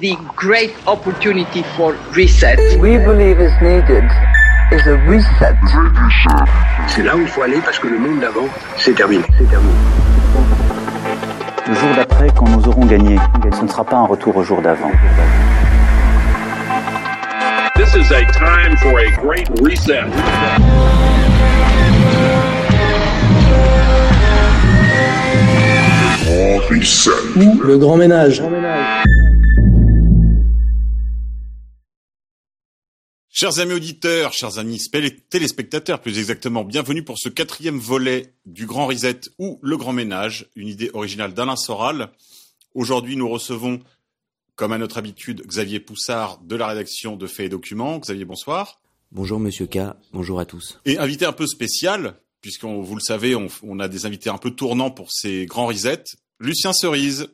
the great opportunity for reset. We believe is needed is a reset. C'est là où il faut aller parce que le monde d'avant, c'est terminé. C'est terminé. Le jour d'après, quand nous aurons gagné, ce ne sera pas un retour au jour d'avant. This is a time for a great reset. Le grand ménage. Chers amis auditeurs, chers amis téléspectateurs, plus exactement, bienvenue pour ce quatrième volet du Grand Reset ou Le Grand Ménage, une idée originale d'Alain Soral. Aujourd'hui, nous recevons, comme à notre habitude, Xavier Poussard de la rédaction de Faits et Documents. Xavier, bonsoir. Bonjour Monsieur K, bonjour à tous. Et invité un peu spécial, puisqu'on vous le savez, on, on, a des invités un peu tournants pour ces grands resets. Lucien Cerise.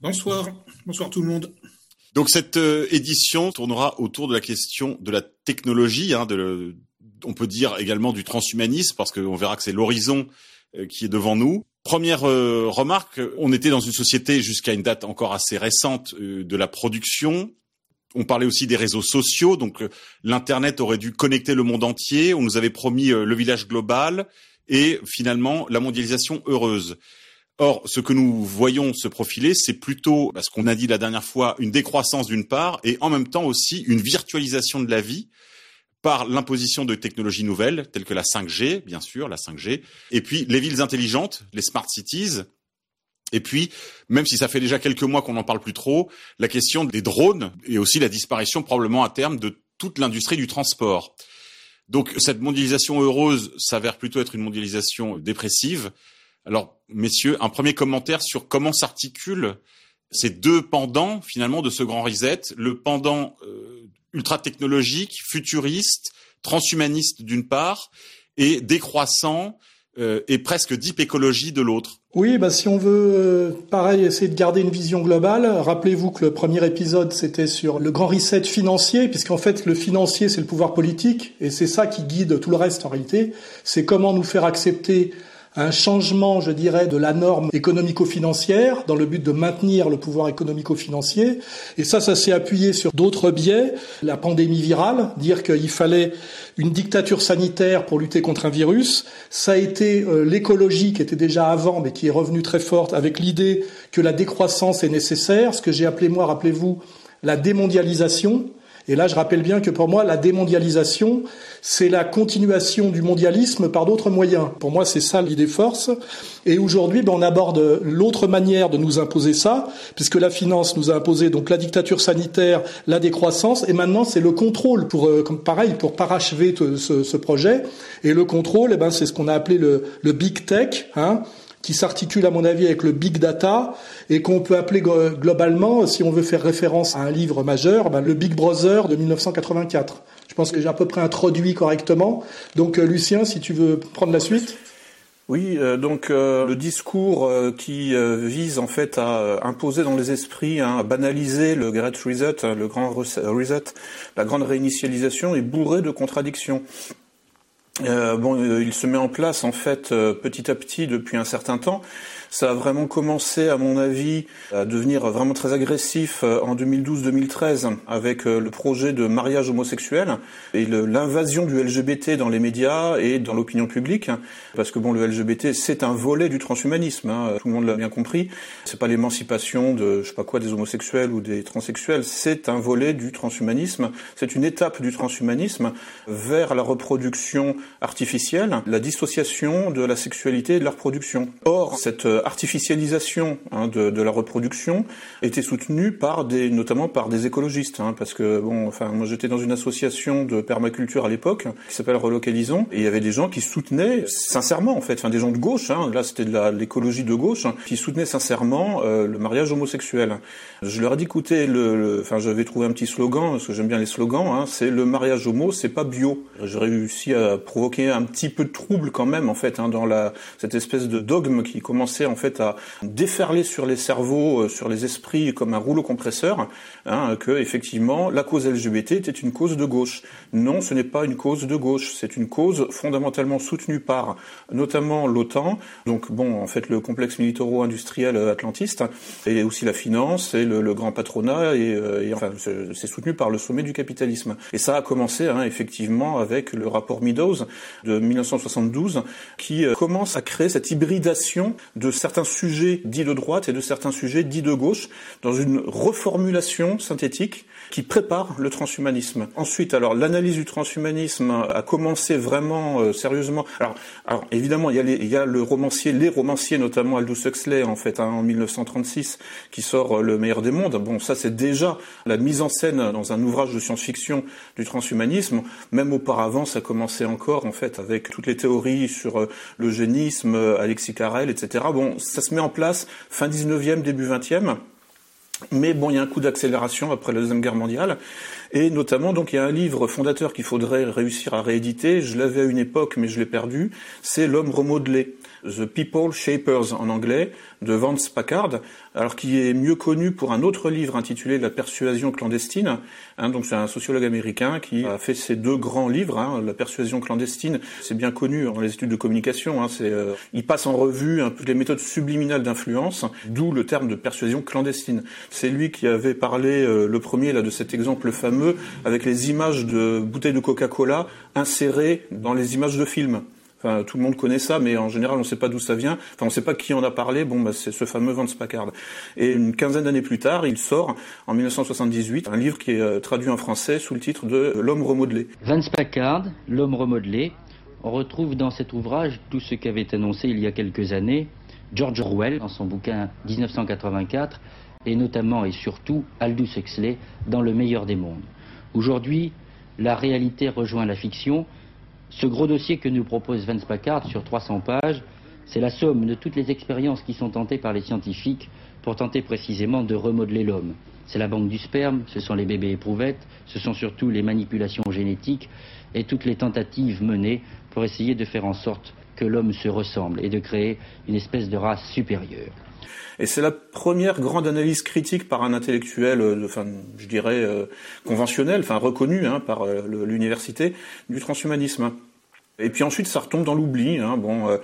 Bonsoir, bonsoir tout le monde. Donc cette euh, édition tournera autour de la question de la technologie, hein, de le, on peut dire également du transhumanisme, parce qu'on verra que c'est l'horizon euh, qui est devant nous. Première euh, remarque, on était dans une société jusqu'à une date encore assez récente de la production. On parlait aussi des réseaux sociaux, donc l'internet aurait dû connecter le monde entier. On nous avait promis le village global et finalement la mondialisation heureuse. Or, ce que nous voyons se profiler, c'est plutôt, ce qu'on a dit la dernière fois, une décroissance d'une part, et en même temps aussi une virtualisation de la vie par l'imposition de technologies nouvelles, telles que la 5G, bien sûr, la 5G, et puis les villes intelligentes, les smart cities, et puis, même si ça fait déjà quelques mois qu'on n'en parle plus trop, la question des drones et aussi la disparition probablement à terme de toute l'industrie du transport. Donc cette mondialisation heureuse s'avère plutôt être une mondialisation dépressive, alors, messieurs, un premier commentaire sur comment s'articulent ces deux pendants finalement de ce grand reset, le pendant euh, ultra technologique, futuriste, transhumaniste d'une part, et décroissant euh, et presque deep écologie de l'autre. Oui, bah si on veut, euh, pareil, essayer de garder une vision globale. Rappelez-vous que le premier épisode c'était sur le grand reset financier, puisqu'en fait le financier c'est le pouvoir politique et c'est ça qui guide tout le reste en réalité. C'est comment nous faire accepter un changement, je dirais, de la norme économico-financière dans le but de maintenir le pouvoir économico-financier. Et ça, ça s'est appuyé sur d'autres biais. La pandémie virale, dire qu'il fallait une dictature sanitaire pour lutter contre un virus. Ça a été euh, l'écologie qui était déjà avant, mais qui est revenue très forte avec l'idée que la décroissance est nécessaire, ce que j'ai appelé moi, rappelez-vous, la démondialisation et là, je rappelle bien que pour moi, la démondialisation, c'est la continuation du mondialisme par d'autres moyens. Pour moi, c'est ça l'idée force. Et aujourd'hui, ben, on aborde l'autre manière de nous imposer ça, puisque la finance nous a imposé donc la dictature sanitaire, la décroissance, et maintenant c'est le contrôle pour, euh, comme pareil, pour parachever ce, ce, projet. Et le contrôle, eh ben, c'est ce qu'on a appelé le, le big tech. Hein, qui s'articule à mon avis avec le big data et qu'on peut appeler globalement, si on veut faire référence à un livre majeur, ben le Big Brother de 1984. Je pense que j'ai à peu près introduit correctement. Donc euh, Lucien, si tu veux prendre la suite. Oui, euh, donc euh, le discours qui vise en fait à imposer dans les esprits, hein, à banaliser le Great Reset, hein, le grand reset, la grande réinitialisation est bourré de contradictions. Euh, bon, euh, il se met en place en fait euh, petit à petit depuis un certain temps. Ça a vraiment commencé, à mon avis, à devenir vraiment très agressif en 2012-2013 avec le projet de mariage homosexuel et l'invasion du LGBT dans les médias et dans l'opinion publique. Parce que bon, le LGBT, c'est un volet du transhumanisme. Hein, tout le monde l'a bien compris. C'est pas l'émancipation de, je sais pas quoi, des homosexuels ou des transsexuels. C'est un volet du transhumanisme. C'est une étape du transhumanisme vers la reproduction artificielle, la dissociation de la sexualité et de la reproduction. Or, cette artificialisation hein, de, la reproduction était soutenue par des, notamment par des écologistes, hein, parce que bon, enfin, moi j'étais dans une association de permaculture à l'époque qui s'appelle Relocalisons, et il y avait des gens qui soutenaient sincèrement, en fait, enfin des gens de gauche, hein, là c'était de l'écologie de gauche, qui soutenaient sincèrement euh, le mariage homosexuel. Je leur ai dit, écoutez, le, enfin j'avais trouvé un petit slogan, parce que j'aime bien les slogans, c'est le mariage homo, c'est pas bio. J'ai réussi à provoquait un petit peu de trouble quand même en fait dans la cette espèce de dogme qui commençait en fait à déferler sur les cerveaux, euh, sur les esprits comme un rouleau compresseur, hein, que effectivement la cause LGBT était une cause de gauche. Non, ce n'est pas une cause de gauche, c'est une cause fondamentalement soutenue par notamment l'OTAN, donc bon en fait le complexe militaro-industriel atlantiste et aussi la finance et le, grand patronat et, euh, et enfin c'est soutenu par le sommet du capitalisme. Et ça a commencé hein, effectivement avec le rapport Meadows de 1972 qui euh, commence à créer cette hybridation de certains sujets dits de droite et de certains sujets dits de gauche dans une reformulation synthétique qui prépare le transhumanisme. Ensuite, alors l'analyse du transhumanisme a commencé vraiment euh, sérieusement. Alors, alors évidemment, il y, a les, il y, a le romancier, les romanciers, notamment Aldous Huxley en fait hein, en 1936, qui sort euh, Le meilleur des mondes. Bon, ça c'est déjà la mise en scène dans un ouvrage de science-fiction du transhumanisme. Même auparavant, ça commençait encore en fait avec toutes les théories sur euh, l'eugénisme, Alexis Carrel, etc. Bon, ça se met en place fin 19e, début 20e. Mais bon, il y a un coup d'accélération après la Deuxième Guerre mondiale. Et notamment, donc, il y a un livre fondateur qu'il faudrait réussir à rééditer. Je l'avais à une époque, mais je l'ai perdu. C'est L'homme remodelé. The People Shapers en anglais, de Vance Packard, alors qui est mieux connu pour un autre livre intitulé La persuasion clandestine. Hein, donc c'est un sociologue américain qui a fait ces deux grands livres. Hein, La persuasion clandestine, c'est bien connu dans les études de communication. Hein, c'est, euh, il passe en revue un peu les méthodes subliminales d'influence, d'où le terme de persuasion clandestine. C'est lui qui avait parlé euh, le premier là de cet exemple fameux avec les images de bouteilles de Coca-Cola insérées dans les images de films. Tout le monde connaît ça, mais en général, on ne sait pas d'où ça vient. Enfin, on ne sait pas qui en a parlé. Bon, bah, c'est ce fameux Vance Packard. Et une quinzaine d'années plus tard, il sort, en 1978, un livre qui est euh, traduit en français sous le titre de L'homme remodelé. Vance Packard, L'homme remodelé. On retrouve dans cet ouvrage tout ce qu'avait annoncé il y a quelques années George Orwell dans son bouquin 1984 et notamment et surtout Aldous Huxley dans Le meilleur des mondes. Aujourd'hui, la réalité rejoint la fiction. Ce gros dossier que nous propose Vance Packard sur 300 pages, c'est la somme de toutes les expériences qui sont tentées par les scientifiques pour tenter précisément de remodeler l'homme. C'est la banque du sperme, ce sont les bébés éprouvettes, ce sont surtout les manipulations génétiques et toutes les tentatives menées pour essayer de faire en sorte que l'homme se ressemble et de créer une espèce de race supérieure. Et c'est la première grande analyse critique par un intellectuel, euh, enfin, je dirais euh, conventionnel, enfin reconnu hein, par euh, l'université, du transhumanisme. Et puis ensuite, ça retombe dans l'oubli. Hein. Bon,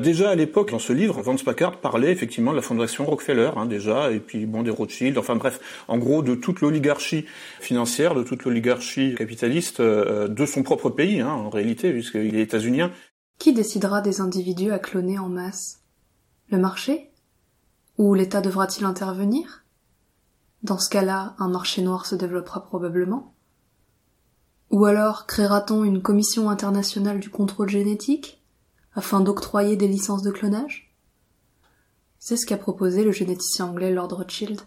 déjà à l'époque, dans ce livre, Vance Packard parlait effectivement de la fondation Rockefeller, hein, déjà, et puis bon des Rothschild. Enfin bref, en gros, de toute l'oligarchie financière, de toute l'oligarchie capitaliste de son propre pays, en réalité, puisqu'il est états-unien. Qui décidera des individus à cloner en masse? Le marché? Ou l'État devra-t-il intervenir? Dans ce cas-là, un marché noir se développera probablement. Ou alors créera-t-on une commission internationale du contrôle génétique afin d'octroyer des licences de clonage? C'est ce qu'a proposé le généticien anglais Lord Rothschild.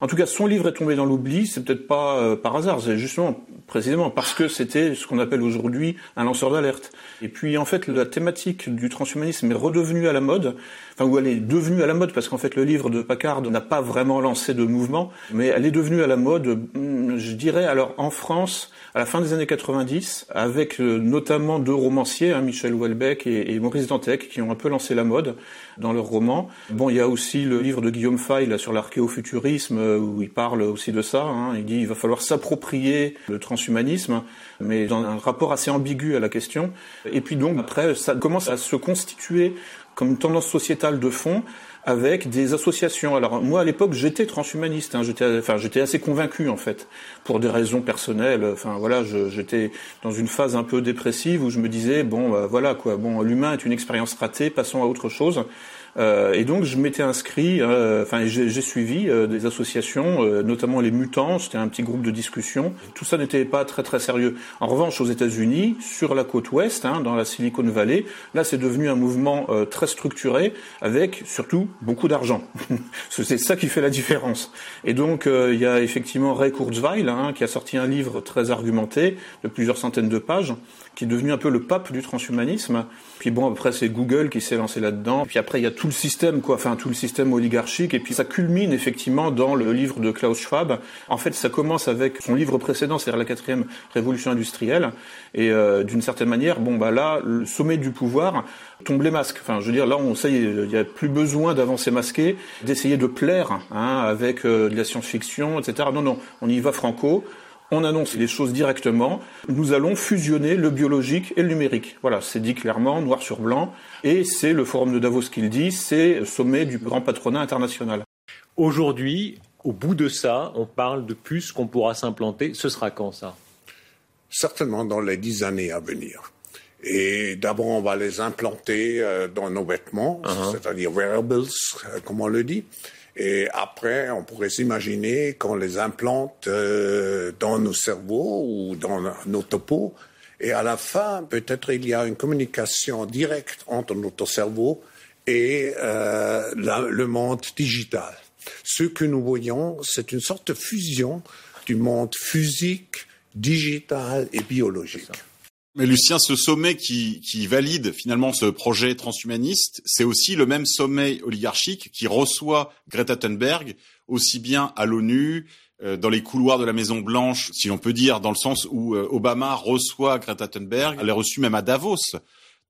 En tout cas, son livre est tombé dans l'oubli, c'est peut-être pas euh, par hasard, c'est justement précisément parce que c'était ce qu'on appelle aujourd'hui un lanceur d'alerte. Et puis en fait, la thématique du transhumanisme est redevenue à la mode, enfin ou elle est devenue à la mode parce qu'en fait le livre de Packard n'a pas vraiment lancé de mouvement, mais elle est devenue à la mode, hmm, je dirais alors en France à la fin des années 90, avec euh, notamment deux romanciers, hein, Michel Houellebecq et, et, Maurice Dantec, qui ont un peu lancé la mode dans leurs romans. Bon, il y a aussi le livre de Guillaume Fay là, sur l'archéofuturisme, où il parle aussi de ça. Hein. Il dit il va falloir s'approprier le transhumanisme, mais dans un rapport assez ambigu à la question. Et puis donc après, ça commence à se constituer comme une tendance sociétale de fond avec des associations. Alors moi à l'époque j'étais transhumaniste, hein, j'étais, enfin j'étais assez convaincu en fait pour des raisons personnelles. Enfin voilà, j'étais dans une phase un peu dépressive où je me disais bon bah, voilà quoi, bon l'humain est une expérience ratée, passons à autre chose. Euh, et donc je m'étais inscrit, euh, enfin j'ai suivi euh, des associations, notamment les Mutants, c'était un petit groupe de discussion. Tout ça n'était pas très très sérieux. En revanche, aux États-Unis, sur la côte ouest, hein, dans la Silicon Valley, là c'est devenu un mouvement très structuré, avec surtout beaucoup d'argent. c'est ça qui fait la différence. Et donc il y a effectivement Ray Kurzweil hein, qui a sorti un livre très argumenté de plusieurs centaines de pages qui est devenu un peu le pape du transhumanisme. Puis bon, après c'est Google qui s'est lancé là-dedans. Puis après il y a tout le système, quoi, enfin tout le système oligarchique, et puis ça culmine effectivement dans le livre de Klaus Schwab. En fait, ça commence avec son livre précédent, c'est-à-dire la quatrième révolution industrielle, et euh, d'une certaine manière, bon bah là, le sommet du pouvoir tombe les masques. Enfin, je veux dire, là, on sait, il n'y a plus besoin d'avancer masqué, d'essayer de plaire hein, avec euh, de la science-fiction, etc. Non, non, on y va franco on annonce les choses directement. Nous allons fusionner le biologique et le numérique. Voilà, c'est dit clairement, noir sur blanc. Et c'est le forum de Davos qui le dit, c'est le sommet du grand patronat international. Aujourd'hui, au bout de ça, on parle de puces qu'on pourra s'implanter. Ce sera quand ça? Certainement dans les dix années à venir. Et d'abord, on va les implanter euh, dans nos vêtements, uh-huh. c'est-à-dire wearables, euh, comme on le dit. Et après, on pourrait s'imaginer qu'on les implante euh, dans nos cerveaux ou dans nos topos. Et à la fin, peut-être il y a une communication directe entre notre cerveau et euh, le monde digital. Ce que nous voyons, c'est une sorte de fusion du monde physique, digital et biologique. Mais Lucien, ce sommet qui, qui valide finalement ce projet transhumaniste, c'est aussi le même sommet oligarchique qui reçoit Greta Thunberg aussi bien à l'ONU, euh, dans les couloirs de la Maison Blanche, si l'on peut dire, dans le sens où euh, Obama reçoit Greta Thunberg, elle est reçue même à Davos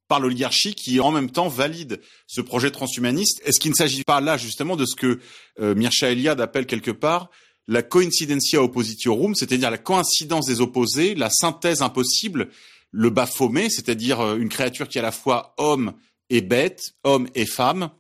par l'oligarchie qui en même temps valide ce projet transhumaniste. Est-ce qu'il ne s'agit pas là justement de ce que euh, Mircea Eliade appelle quelque part la coincidentia oppositiorum, c'est-à-dire la coïncidence des opposés, la synthèse impossible le Baphomet, c'est-à-dire euh, une créature qui est à la fois homme et bête, homme et femme.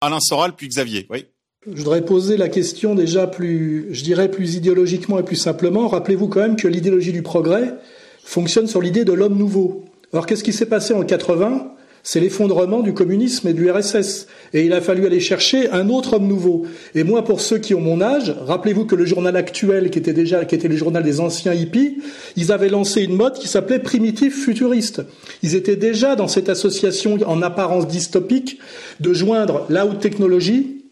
Alain Soral, puis Xavier, oui. Je voudrais poser la question déjà plus, je dirais plus idéologiquement et plus simplement. Rappelez-vous quand même que l'idéologie du progrès fonctionne sur l'idée de l'homme nouveau. Alors qu'est-ce qui s'est passé en 80 c'est l'effondrement du communisme et du RSS. Et il a fallu aller chercher un autre homme nouveau. Et moi, pour ceux qui ont mon âge, rappelez-vous que le journal actuel, qui était déjà, qui était le journal des anciens hippies, ils avaient lancé une mode qui s'appelait primitif futuriste. Ils étaient déjà dans cette association en apparence dystopique de joindre la haute technologie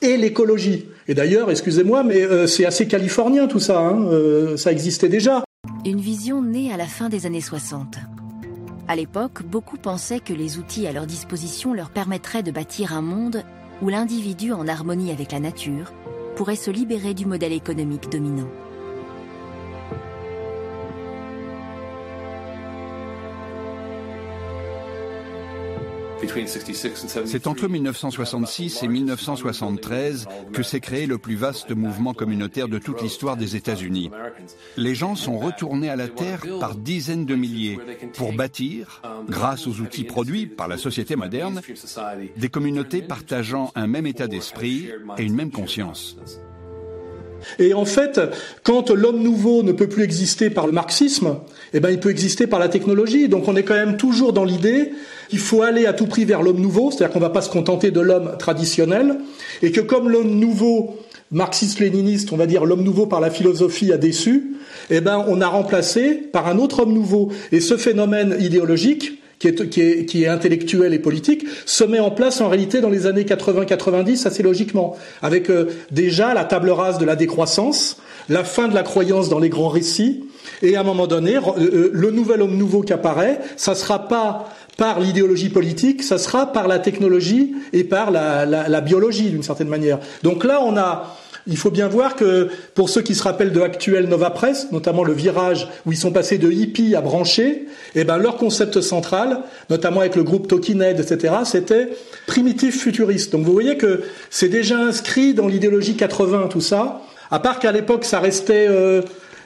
et l'écologie. Et d'ailleurs, excusez-moi, mais euh, c'est assez californien tout ça. Hein, euh, ça existait déjà. Une vision née à la fin des années 60. À l'époque, beaucoup pensaient que les outils à leur disposition leur permettraient de bâtir un monde où l'individu, en harmonie avec la nature, pourrait se libérer du modèle économique dominant. C'est entre 1966 et 1973 que s'est créé le plus vaste mouvement communautaire de toute l'histoire des États-Unis. Les gens sont retournés à la Terre par dizaines de milliers pour bâtir, grâce aux outils produits par la société moderne, des communautés partageant un même état d'esprit et une même conscience. Et en fait, quand l'homme nouveau ne peut plus exister par le marxisme, eh ben, il peut exister par la technologie. Donc on est quand même toujours dans l'idée qu'il faut aller à tout prix vers l'homme nouveau, c'est-à-dire qu'on ne va pas se contenter de l'homme traditionnel, et que comme l'homme nouveau, marxiste-léniniste, on va dire l'homme nouveau par la philosophie a déçu, eh ben, on a remplacé par un autre homme nouveau. Et ce phénomène idéologique, qui est, qui, est, qui est, intellectuel et politique, se met en place en réalité dans les années 80-90 assez logiquement, avec euh, déjà la table rase de la décroissance, la fin de la croyance dans les grands récits, et à un moment donné, euh, euh, le nouvel homme nouveau qui apparaît, ça sera pas par l'idéologie politique, ça sera par la technologie et par la, la, la biologie d'une certaine manière. Donc là, on a il faut bien voir que pour ceux qui se rappellent de Actuel Nova Press, notamment le virage où ils sont passés de hippie à branché, eh ben leur concept central, notamment avec le groupe Talking etc., c'était primitif futuriste. Donc vous voyez que c'est déjà inscrit dans l'idéologie 80 tout ça. À part qu'à l'époque ça restait euh,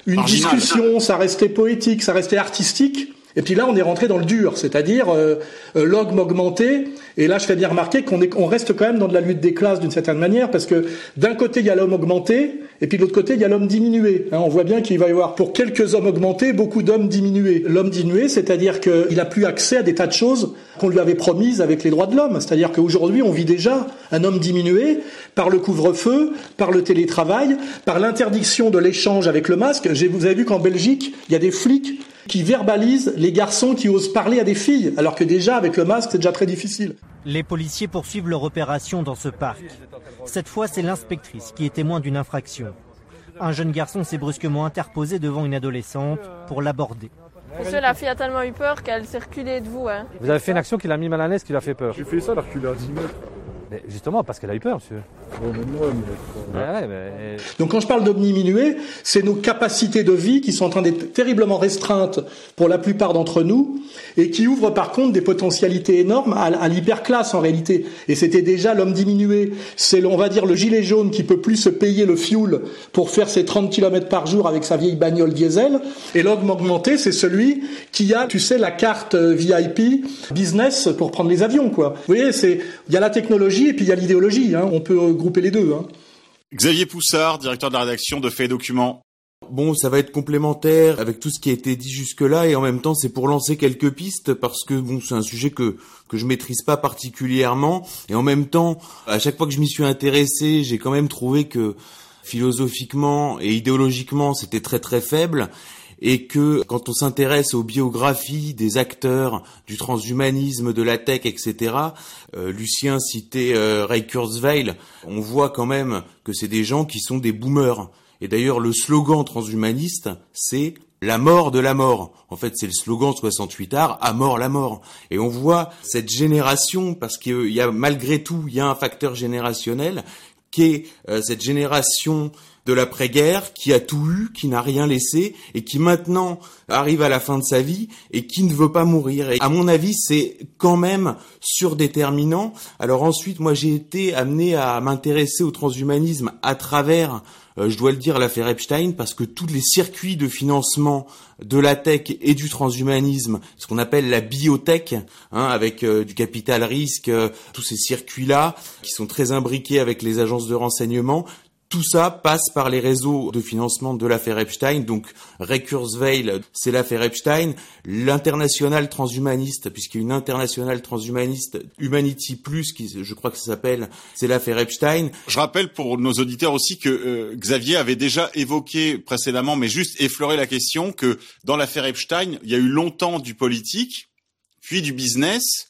une discussion, ça restait poétique, ça restait artistique. Et puis là, on est rentré dans le dur, c'est-à-dire euh, euh augmenté. Et là, je fais bien remarquer qu'on on reste quand même dans de la lutte des classes d'une certaine manière, parce que d'un côté, il y a l'homme augmenté, et puis de l'autre côté, il y a l'homme diminué. Hein, on voit bien qu'il va y avoir, pour quelques hommes augmentés, beaucoup d'hommes diminués. L'homme diminué, c'est-à-dire qu'il n'a plus accès à des tas de choses qu'on lui avait promises avec les droits de l'homme. C'est-à-dire qu'aujourd'hui, on vit déjà un homme diminué par le couvre-feu, par le télétravail, par l'interdiction de l'échange avec le masque. Vous avez vu qu'en Belgique, il y a des flics qui verbalise les garçons qui osent parler à des filles, alors que déjà avec le masque c'est déjà très difficile. Les policiers poursuivent leur opération dans ce parc. Cette fois c'est l'inspectrice qui est témoin d'une infraction. Un jeune garçon s'est brusquement interposé devant une adolescente pour l'aborder. Monsieur, la fille a tellement eu peur qu'elle s'est reculée de vous. Hein. Vous avez fait une action qui l'a mis mal à l'aise, qui l'a fait peur. J'ai fait ça, elle a reculé à 10 mètres. Mais justement, parce qu'elle a eu peur, monsieur. Donc quand je parle de diminuer, c'est nos capacités de vie qui sont en train d'être terriblement restreintes pour la plupart d'entre nous et qui ouvrent par contre des potentialités énormes à, à l'hyperclasse en réalité. Et c'était déjà l'homme diminué. C'est, on va dire, le gilet jaune qui peut plus se payer le fuel pour faire ses 30 km par jour avec sa vieille bagnole diesel. Et l'homme augmenté, c'est celui qui a, tu sais, la carte VIP business pour prendre les avions, quoi. Vous voyez, c'est, il y a la technologie et puis il y a l'idéologie. Hein. On peut grouper les deux. Hein. Xavier Poussard, directeur de la rédaction de Fait Documents. Bon, ça va être complémentaire avec tout ce qui a été dit jusque-là et en même temps c'est pour lancer quelques pistes parce que bon, c'est un sujet que que je maîtrise pas particulièrement et en même temps, à chaque fois que je m'y suis intéressé, j'ai quand même trouvé que philosophiquement et idéologiquement, c'était très très faible et que quand on s'intéresse aux biographies des acteurs du transhumanisme, de la tech, etc., euh, Lucien citait euh, Ray Kurzweil, on voit quand même que c'est des gens qui sont des boomers. Et d'ailleurs, le slogan transhumaniste, c'est la mort de la mort. En fait, c'est le slogan 68 art, à mort la mort. Et on voit cette génération, parce qu'il y a malgré tout, il y a un facteur générationnel, qui est euh, cette génération de l'après-guerre, qui a tout eu, qui n'a rien laissé, et qui maintenant arrive à la fin de sa vie et qui ne veut pas mourir. Et à mon avis, c'est quand même surdéterminant. Alors ensuite, moi, j'ai été amené à m'intéresser au transhumanisme à travers euh, je dois le dire, l'affaire Epstein, parce que tous les circuits de financement de la tech et du transhumanisme, ce qu'on appelle la biotech, hein, avec euh, du capital risque, euh, tous ces circuits-là, qui sont très imbriqués avec les agences de renseignement, tout ça passe par les réseaux de financement de l'affaire Epstein. Donc, Kurzweil, c'est l'affaire Epstein. L'international transhumaniste, puisqu'il y a une internationale transhumaniste, Humanity Plus, qui, je crois que ça s'appelle, c'est l'affaire Epstein. Je rappelle pour nos auditeurs aussi que euh, Xavier avait déjà évoqué précédemment, mais juste effleuré la question que dans l'affaire Epstein, il y a eu longtemps du politique, puis du business,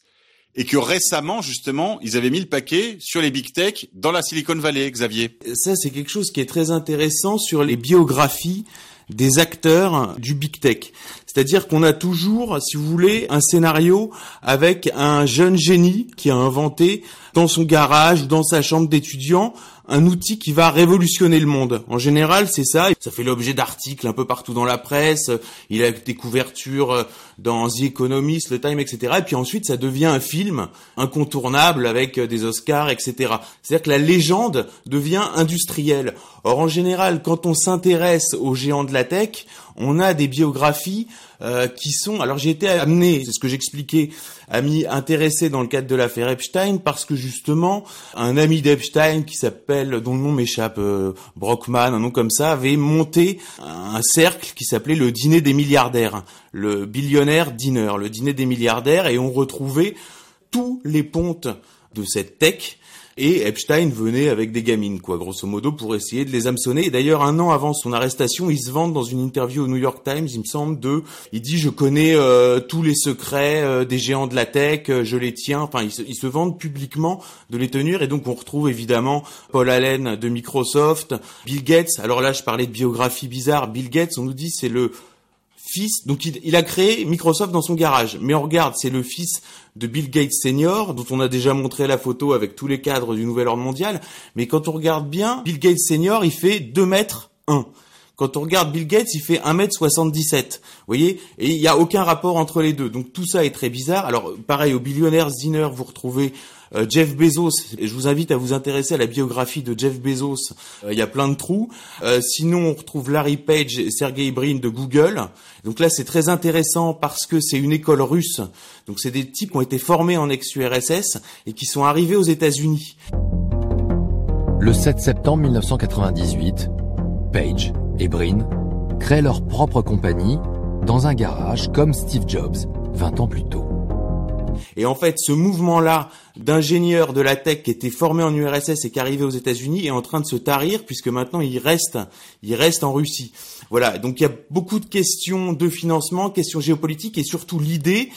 et que récemment, justement, ils avaient mis le paquet sur les big tech dans la Silicon Valley, Xavier. Ça, c'est quelque chose qui est très intéressant sur les biographies des acteurs du big tech. C'est-à-dire qu'on a toujours, si vous voulez, un scénario avec un jeune génie qui a inventé dans son garage, dans sa chambre d'étudiant, un outil qui va révolutionner le monde. En général, c'est ça. Ça fait l'objet d'articles un peu partout dans la presse. Il a des couvertures dans The Economist, le Time, etc. Et puis ensuite, ça devient un film incontournable avec des Oscars, etc. C'est-à-dire que la légende devient industrielle. Or, en général, quand on s'intéresse aux géants de la tech, on a des biographies euh, qui sont. Alors j'ai été amené, c'est ce que j'expliquais, à m'y intéresser dans le cadre de l'affaire Epstein parce que justement un ami d'Epstein qui s'appelle, dont le nom m'échappe, euh, Brockman, un nom comme ça, avait monté un cercle qui s'appelait le dîner des milliardaires, le billionnaire dinner, le dîner des milliardaires, et on retrouvait tous les pontes de cette tech et Epstein venait avec des gamines, quoi, grosso modo, pour essayer de les hameçonner. Et d'ailleurs, un an avant son arrestation, il se vante dans une interview au New York Times, il me semble, de, il dit, je connais euh, tous les secrets euh, des géants de la tech, euh, je les tiens. Enfin, il se, il se vante publiquement de les tenir. Et donc, on retrouve évidemment Paul Allen de Microsoft, Bill Gates. Alors là, je parlais de biographie bizarre. Bill Gates, on nous dit, c'est le donc il, a créé Microsoft dans son garage. Mais on regarde, c'est le fils de Bill Gates senior, dont on a déjà montré la photo avec tous les cadres du nouvel ordre mondial. Mais quand on regarde bien, Bill Gates senior, il fait 2 mètres 1. Quand on regarde Bill Gates, il fait 1m77. Vous voyez? Et il n'y a aucun rapport entre les deux. Donc tout ça est très bizarre. Alors pareil, au Billionaires Dinner, vous retrouvez Jeff Bezos. Je vous invite à vous intéresser à la biographie de Jeff Bezos. Euh, il y a plein de trous. Euh, sinon, on retrouve Larry Page et Sergey Brin de Google. Donc là, c'est très intéressant parce que c'est une école russe. Donc c'est des types qui ont été formés en ex-URSS et qui sont arrivés aux États-Unis. Le 7 septembre 1998, Page et Brin créent leur propre compagnie dans un garage comme Steve Jobs 20 ans plus tôt. Et en fait, ce mouvement-là d'ingénieurs de la tech qui étaient formés en URSS et qui arrivaient aux États-Unis est en train de se tarir puisque maintenant il reste, il reste en Russie. Voilà. Donc il y a beaucoup de questions de financement, questions géopolitiques et surtout l'idée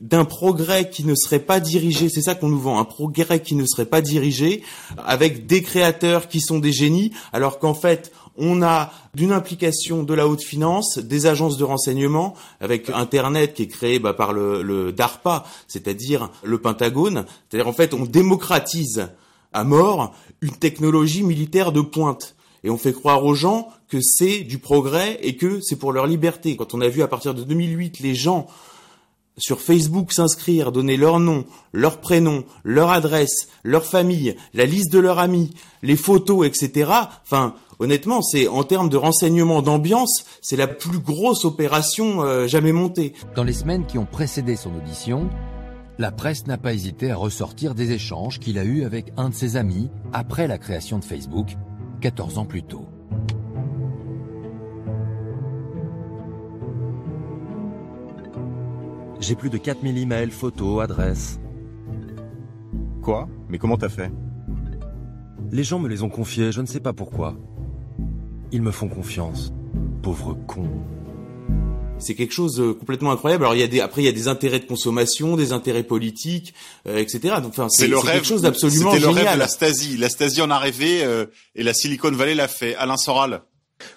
d'un progrès qui ne serait pas dirigé, c'est ça qu'on nous vend, un progrès qui ne serait pas dirigé, avec des créateurs qui sont des génies, alors qu'en fait, on a d'une implication de la haute finance, des agences de renseignement, avec Internet qui est créé bah, par le, le DARPA, c'est-à-dire le Pentagone. C'est-à-dire en fait, on démocratise à mort une technologie militaire de pointe. Et on fait croire aux gens que c'est du progrès et que c'est pour leur liberté. Quand on a vu à partir de 2008 les gens sur Facebook s'inscrire, donner leur nom, leur prénom, leur adresse, leur famille, la liste de leurs amis, les photos, etc. Enfin, honnêtement, c'est en termes de renseignement d'ambiance, c'est la plus grosse opération euh, jamais montée. Dans les semaines qui ont précédé son audition, la presse n'a pas hésité à ressortir des échanges qu'il a eus avec un de ses amis après la création de Facebook, 14 ans plus tôt. J'ai plus de 4000 emails, photos, adresses. Quoi? Mais comment t'as fait? Les gens me les ont confiés, je ne sais pas pourquoi. Ils me font confiance. Pauvre con. C'est quelque chose de complètement incroyable. Alors il y a des après il y a des intérêts de consommation, des intérêts politiques, euh, etc. Donc enfin c'est quelque chose d'absolument génial. C'était le rêve de la Stasi. La Stasi en a rêvé euh, et la Silicon Valley l'a fait. Alain Soral.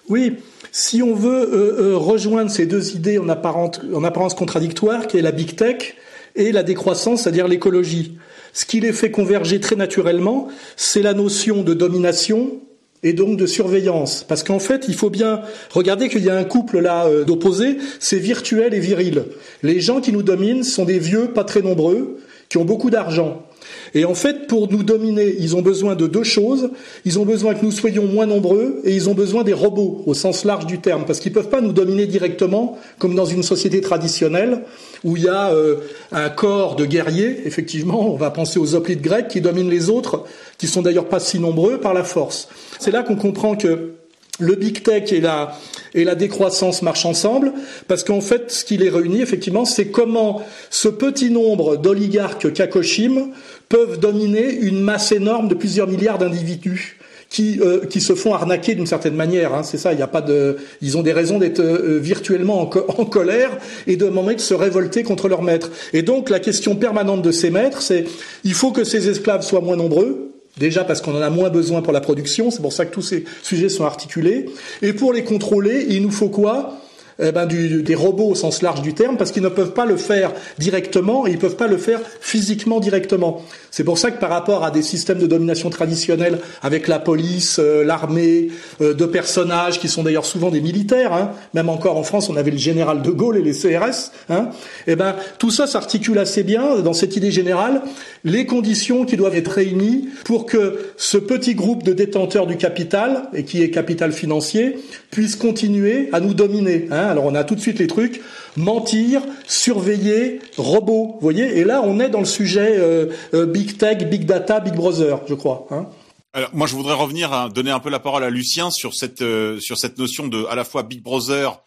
Oui, si on veut euh, euh, rejoindre ces deux idées en, apparence contradictoires, qui est la big tech et la décroissance, c'est-à-dire l'écologie, ce qui les fait converger très naturellement, c'est la notion de domination et donc de surveillance. Parce qu'en fait, il faut bien regarder qu'il y a un couple là euh, d'opposés, c'est virtuel et viril. Les gens qui nous dominent sont des vieux, pas très nombreux, qui ont beaucoup d'argent. Et en fait, pour nous dominer, ils ont besoin de deux choses. Ils ont besoin que nous soyons moins nombreux et ils ont besoin des robots au sens large du terme, parce qu'ils ne peuvent pas nous dominer directement comme dans une société traditionnelle où il y a euh, un corps de guerriers. Effectivement, on va penser aux hoplites grecs qui dominent les autres, qui sont d'ailleurs pas si nombreux par la force. C'est là qu'on comprend que le big tech et la, et la décroissance marchent ensemble, parce qu'en fait, ce qui les réunit, effectivement, c'est comment ce petit nombre d'oligarques kakoshim peuvent dominer une masse énorme de plusieurs milliards d'individus. Qui, euh, qui se font arnaquer d'une certaine manière. Hein, c'est ça. Il n'y a pas de. Ils ont des raisons d'être euh, virtuellement en, colère et de moment de se révolter contre leurs maîtres. Et donc la question permanente de ces maîtres, c'est il faut que ces esclaves soient moins nombreux. Déjà parce qu'on en a moins besoin pour la production, c'est pour ça que tous ces sujets sont articulés. Et pour les contrôler, il nous faut quoi? Eh ben, du, des robots au sens large du terme, parce qu'ils ne peuvent pas le faire directement et ils ne peuvent pas le faire physiquement directement. C'est pour ça que par rapport à des systèmes de domination traditionnels avec la police, euh, l'armée, euh, de personnages qui sont d'ailleurs souvent des militaires, hein, même encore en France on avait le général de Gaulle et les CRS, hein, eh ben, tout ça s'articule assez bien dans cette idée générale, les conditions qui doivent être réunies pour que ce petit groupe de détenteurs du capital, et qui est capital financier, puisse continuer à nous dominer. Hein. Alors on a tout de suite les trucs mentir, surveiller, robot, vous voyez Et là, on est dans le sujet euh, euh, big tech, big data, big brother, je crois. Hein alors moi, je voudrais revenir donner un peu la parole à Lucien sur cette euh, sur cette notion de à la fois big brother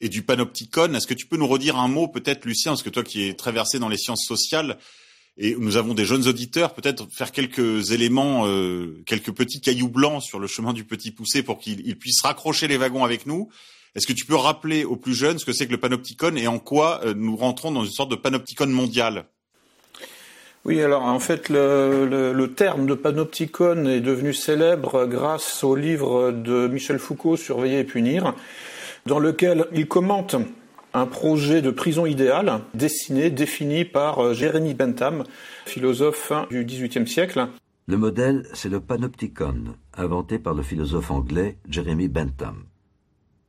et du panopticon. Est-ce que tu peux nous redire un mot, peut-être, Lucien, parce que toi qui es très versé dans les sciences sociales, et nous avons des jeunes auditeurs, peut-être faire quelques éléments, quelques petits cailloux blancs sur le chemin du petit poussé pour qu'ils puissent raccrocher les wagons avec nous. Est-ce que tu peux rappeler aux plus jeunes ce que c'est que le panopticon et en quoi euh, nous rentrons dans une sorte de panopticon mondial? Oui, alors en fait, le, le, le, terme de panopticon est devenu célèbre grâce au livre de Michel Foucault, Surveiller et punir, dans lequel il commente un projet de prison idéale dessiné, défini par euh, Jérémy Bentham, philosophe du XVIIIe siècle. Le modèle, c'est le panopticon, inventé par le philosophe anglais Jeremy Bentham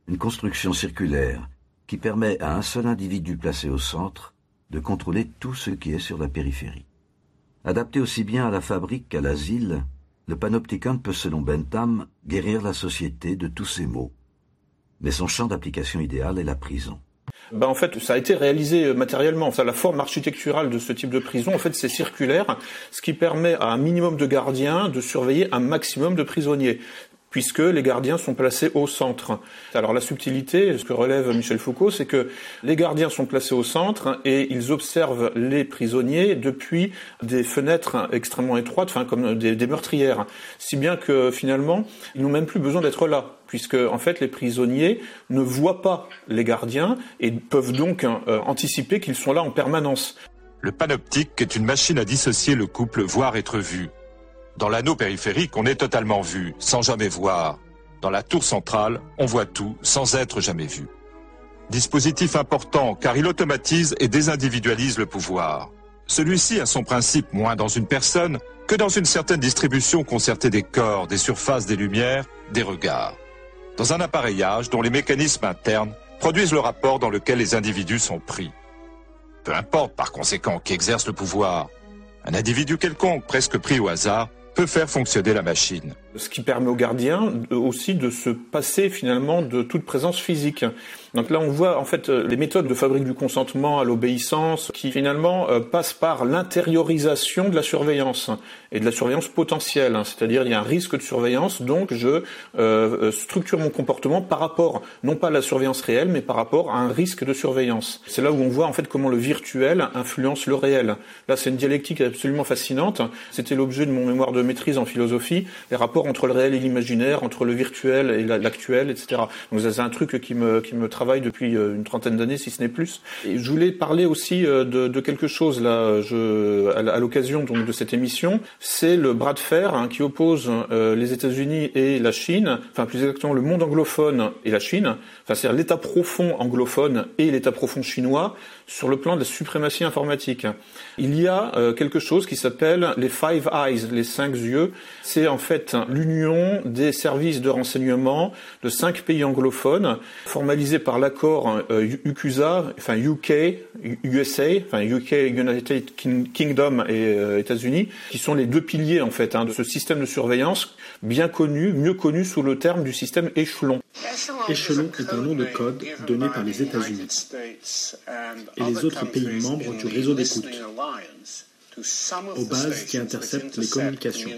une construction circulaire qui permet à un seul individu placé au centre de contrôler tout ce qui est sur la périphérie. Adapté aussi bien à la fabrique qu'à l'asile, le panopticon peut, selon Bentham, guérir la société de tous ses maux. Mais son champ d'application idéal est la prison. Ben en fait, ça a été réalisé euh, matériellement. la forme architecturale de ce type de prison, en fait, c'est circulaire, ce qui permet à un minimum de gardiens de surveiller un maximum de prisonniers puisque les gardiens sont placés au centre. Alors la subtilité, ce que relève Michel Foucault, c'est que les gardiens sont placés au centre et ils observent les prisonniers depuis des fenêtres extrêmement étroites, enfin comme des, meurtrières, si bien que finalement, ils n'ont même plus besoin d'être là puisque en fait les prisonniers ne voient pas les gardiens et peuvent donc euh, anticiper qu'ils sont là en permanence. Le panoptique est une machine à dissocier le couple voir être vu. Dans l'anneau périphérique, on est totalement vu, sans jamais voir. Dans la tour centrale, on voit tout, sans être jamais vu. Dispositif important car il automatise et désindividualise le pouvoir. Celui-ci a son principe moins dans une personne que dans une certaine distribution concertée des corps, des surfaces, des lumières, des regards. Dans un appareillage dont les mécanismes internes produisent le rapport dans lequel les individus sont pris. Peu importe par conséquent qui exerce le pouvoir. Un individu quelconque, presque pris au hasard, peut faire fonctionner la machine. Ce qui permet aux gardiens aussi de se passer finalement de toute présence physique. Donc là, on voit en fait les méthodes de fabrique du consentement à l'obéissance qui finalement euh, passent par l'intériorisation de la surveillance et de la surveillance potentielle. Hein. C'est-à-dire il y a un risque de surveillance, donc je euh, euh, structure mon comportement par rapport non pas à la surveillance réelle, mais par rapport à un risque de surveillance. C'est là où on voit en fait comment le virtuel influence le réel. Là, c'est une dialectique absolument fascinante. C'était l'objet de mon mémoire de maîtrise en philosophie, les rapports entre le réel et l'imaginaire, entre le virtuel et l'actuel, etc. Donc c'est un truc qui me, qui me travaille depuis euh, une trentaine d'années, si ce n'est plus. Et je voulais parler aussi euh, de, de quelque chose là, je, à l'occasion donc de cette émission, c'est le bras de fer hein, qui oppose euh, les États-Unis et la Chine, enfin plus exactement le monde anglophone et la Chine, enfin c'est-à-dire l'État profond anglophone et l'État profond chinois sur le plan de la suprématie informatique. Il y a quelque chose qui s'appelle les Five Eyes, les cinq yeux. C'est en fait l'union des services de renseignement de cinq pays anglophones, formalisés par l'accord euh, enfin UK, USA, enfin UK, United Kingdom et euh, États-Unis, qui sont les deux piliers en fait hein, de ce système de surveillance bien connu, mieux connu sous le terme du système échelon. Échelon est un nom de code donné par les États-Unis et les autres pays membres du réseau d'écoute aux bases qui interceptent les communications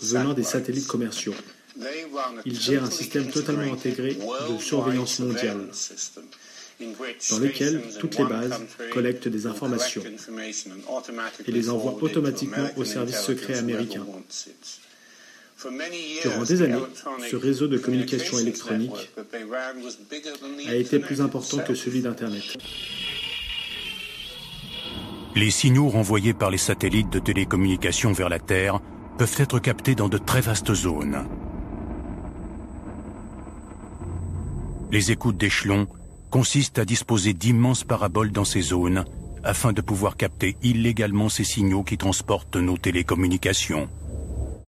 venant des satellites commerciaux. Il gère un système totalement intégré de surveillance mondiale dans lequel toutes les bases collectent des informations et les envoient automatiquement aux services secrets américains. Durant des années, ce réseau de communication électronique a été plus important que celui d'Internet. Les signaux renvoyés par les satellites de télécommunication vers la Terre peuvent être captés dans de très vastes zones. Les écoutes d'échelon consistent à disposer d'immenses paraboles dans ces zones afin de pouvoir capter illégalement ces signaux qui transportent nos télécommunications.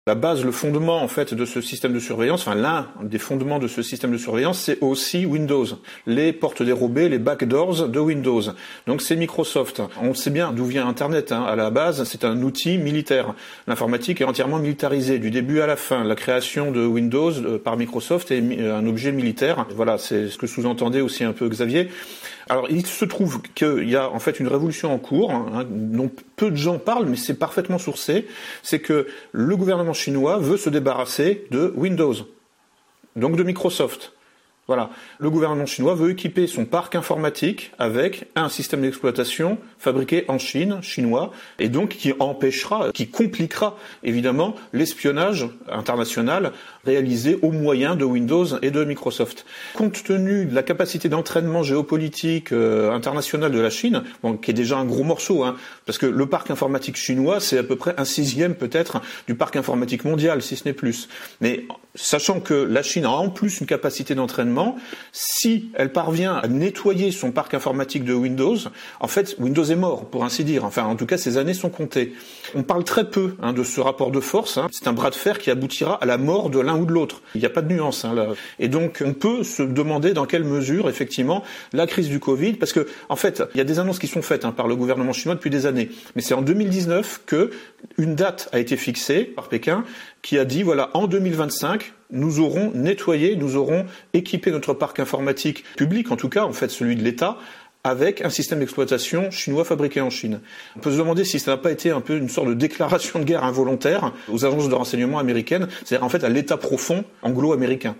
La base, le fondement en fait de ce système de surveillance, enfin l'un des fondements de ce système de surveillance, c'est aussi Windows, les portes dérobées, les backdoors de Windows. Donc c'est Microsoft. On sait bien d'où vient Internet. Hein. À la base, c'est un outil militaire. L'informatique est entièrement militarisée du début à la fin. La création de Windows euh, par Microsoft est euh, un objet militaire. Voilà, c'est ce que sous-entendait aussi un peu Xavier. Alors, il se trouve qu'il y a en fait une révolution en cours, hein, dont peu de gens parlent, mais c'est parfaitement sourcé. C'est que le gouvernement chinois veut se débarrasser de Windows, donc de Microsoft. Voilà. Le gouvernement chinois veut équiper son parc informatique avec un système d'exploitation fabriqué en Chine, chinois, et donc qui empêchera, qui compliquera évidemment l'espionnage international réalisé au moyen de Windows et de Microsoft. Compte tenu de la capacité d'entraînement géopolitique euh, international de la Chine, bon, qui est déjà un gros morceau, hein, parce que le parc informatique chinois, c'est à peu près un sixième peut-être du parc informatique mondial, si ce n'est plus. Mais sachant que la Chine a en plus une capacité d'entraînement, si elle parvient à nettoyer son parc informatique de Windows, en fait, Windows est mort, pour ainsi dire. Enfin, en tout cas, ses années sont comptées. On parle très peu hein, de ce rapport de force. Hein. C'est un bras de fer qui aboutira à la mort de l'un ou de l'autre. Il n'y a pas de nuance hein. Et donc, on peut se demander dans quelle mesure, effectivement, la crise du Covid, parce que, en fait, il y a des annonces qui sont faites par le gouvernement chinois depuis des années. Mais c'est en 2019 que une date a été fixée par Pékin qui a dit voilà, en 2025, nous aurons nettoyé, nous aurons équipé notre parc informatique public, en tout cas, en fait, celui de l'État, avec un système d'exploitation chinois fabriqué en Chine. On peut se demander si ça n'a pas été un peu une sorte de déclaration de guerre involontaire aux agences de renseignement américaines, c'est-à-dire en fait à l'État profond anglo-américain.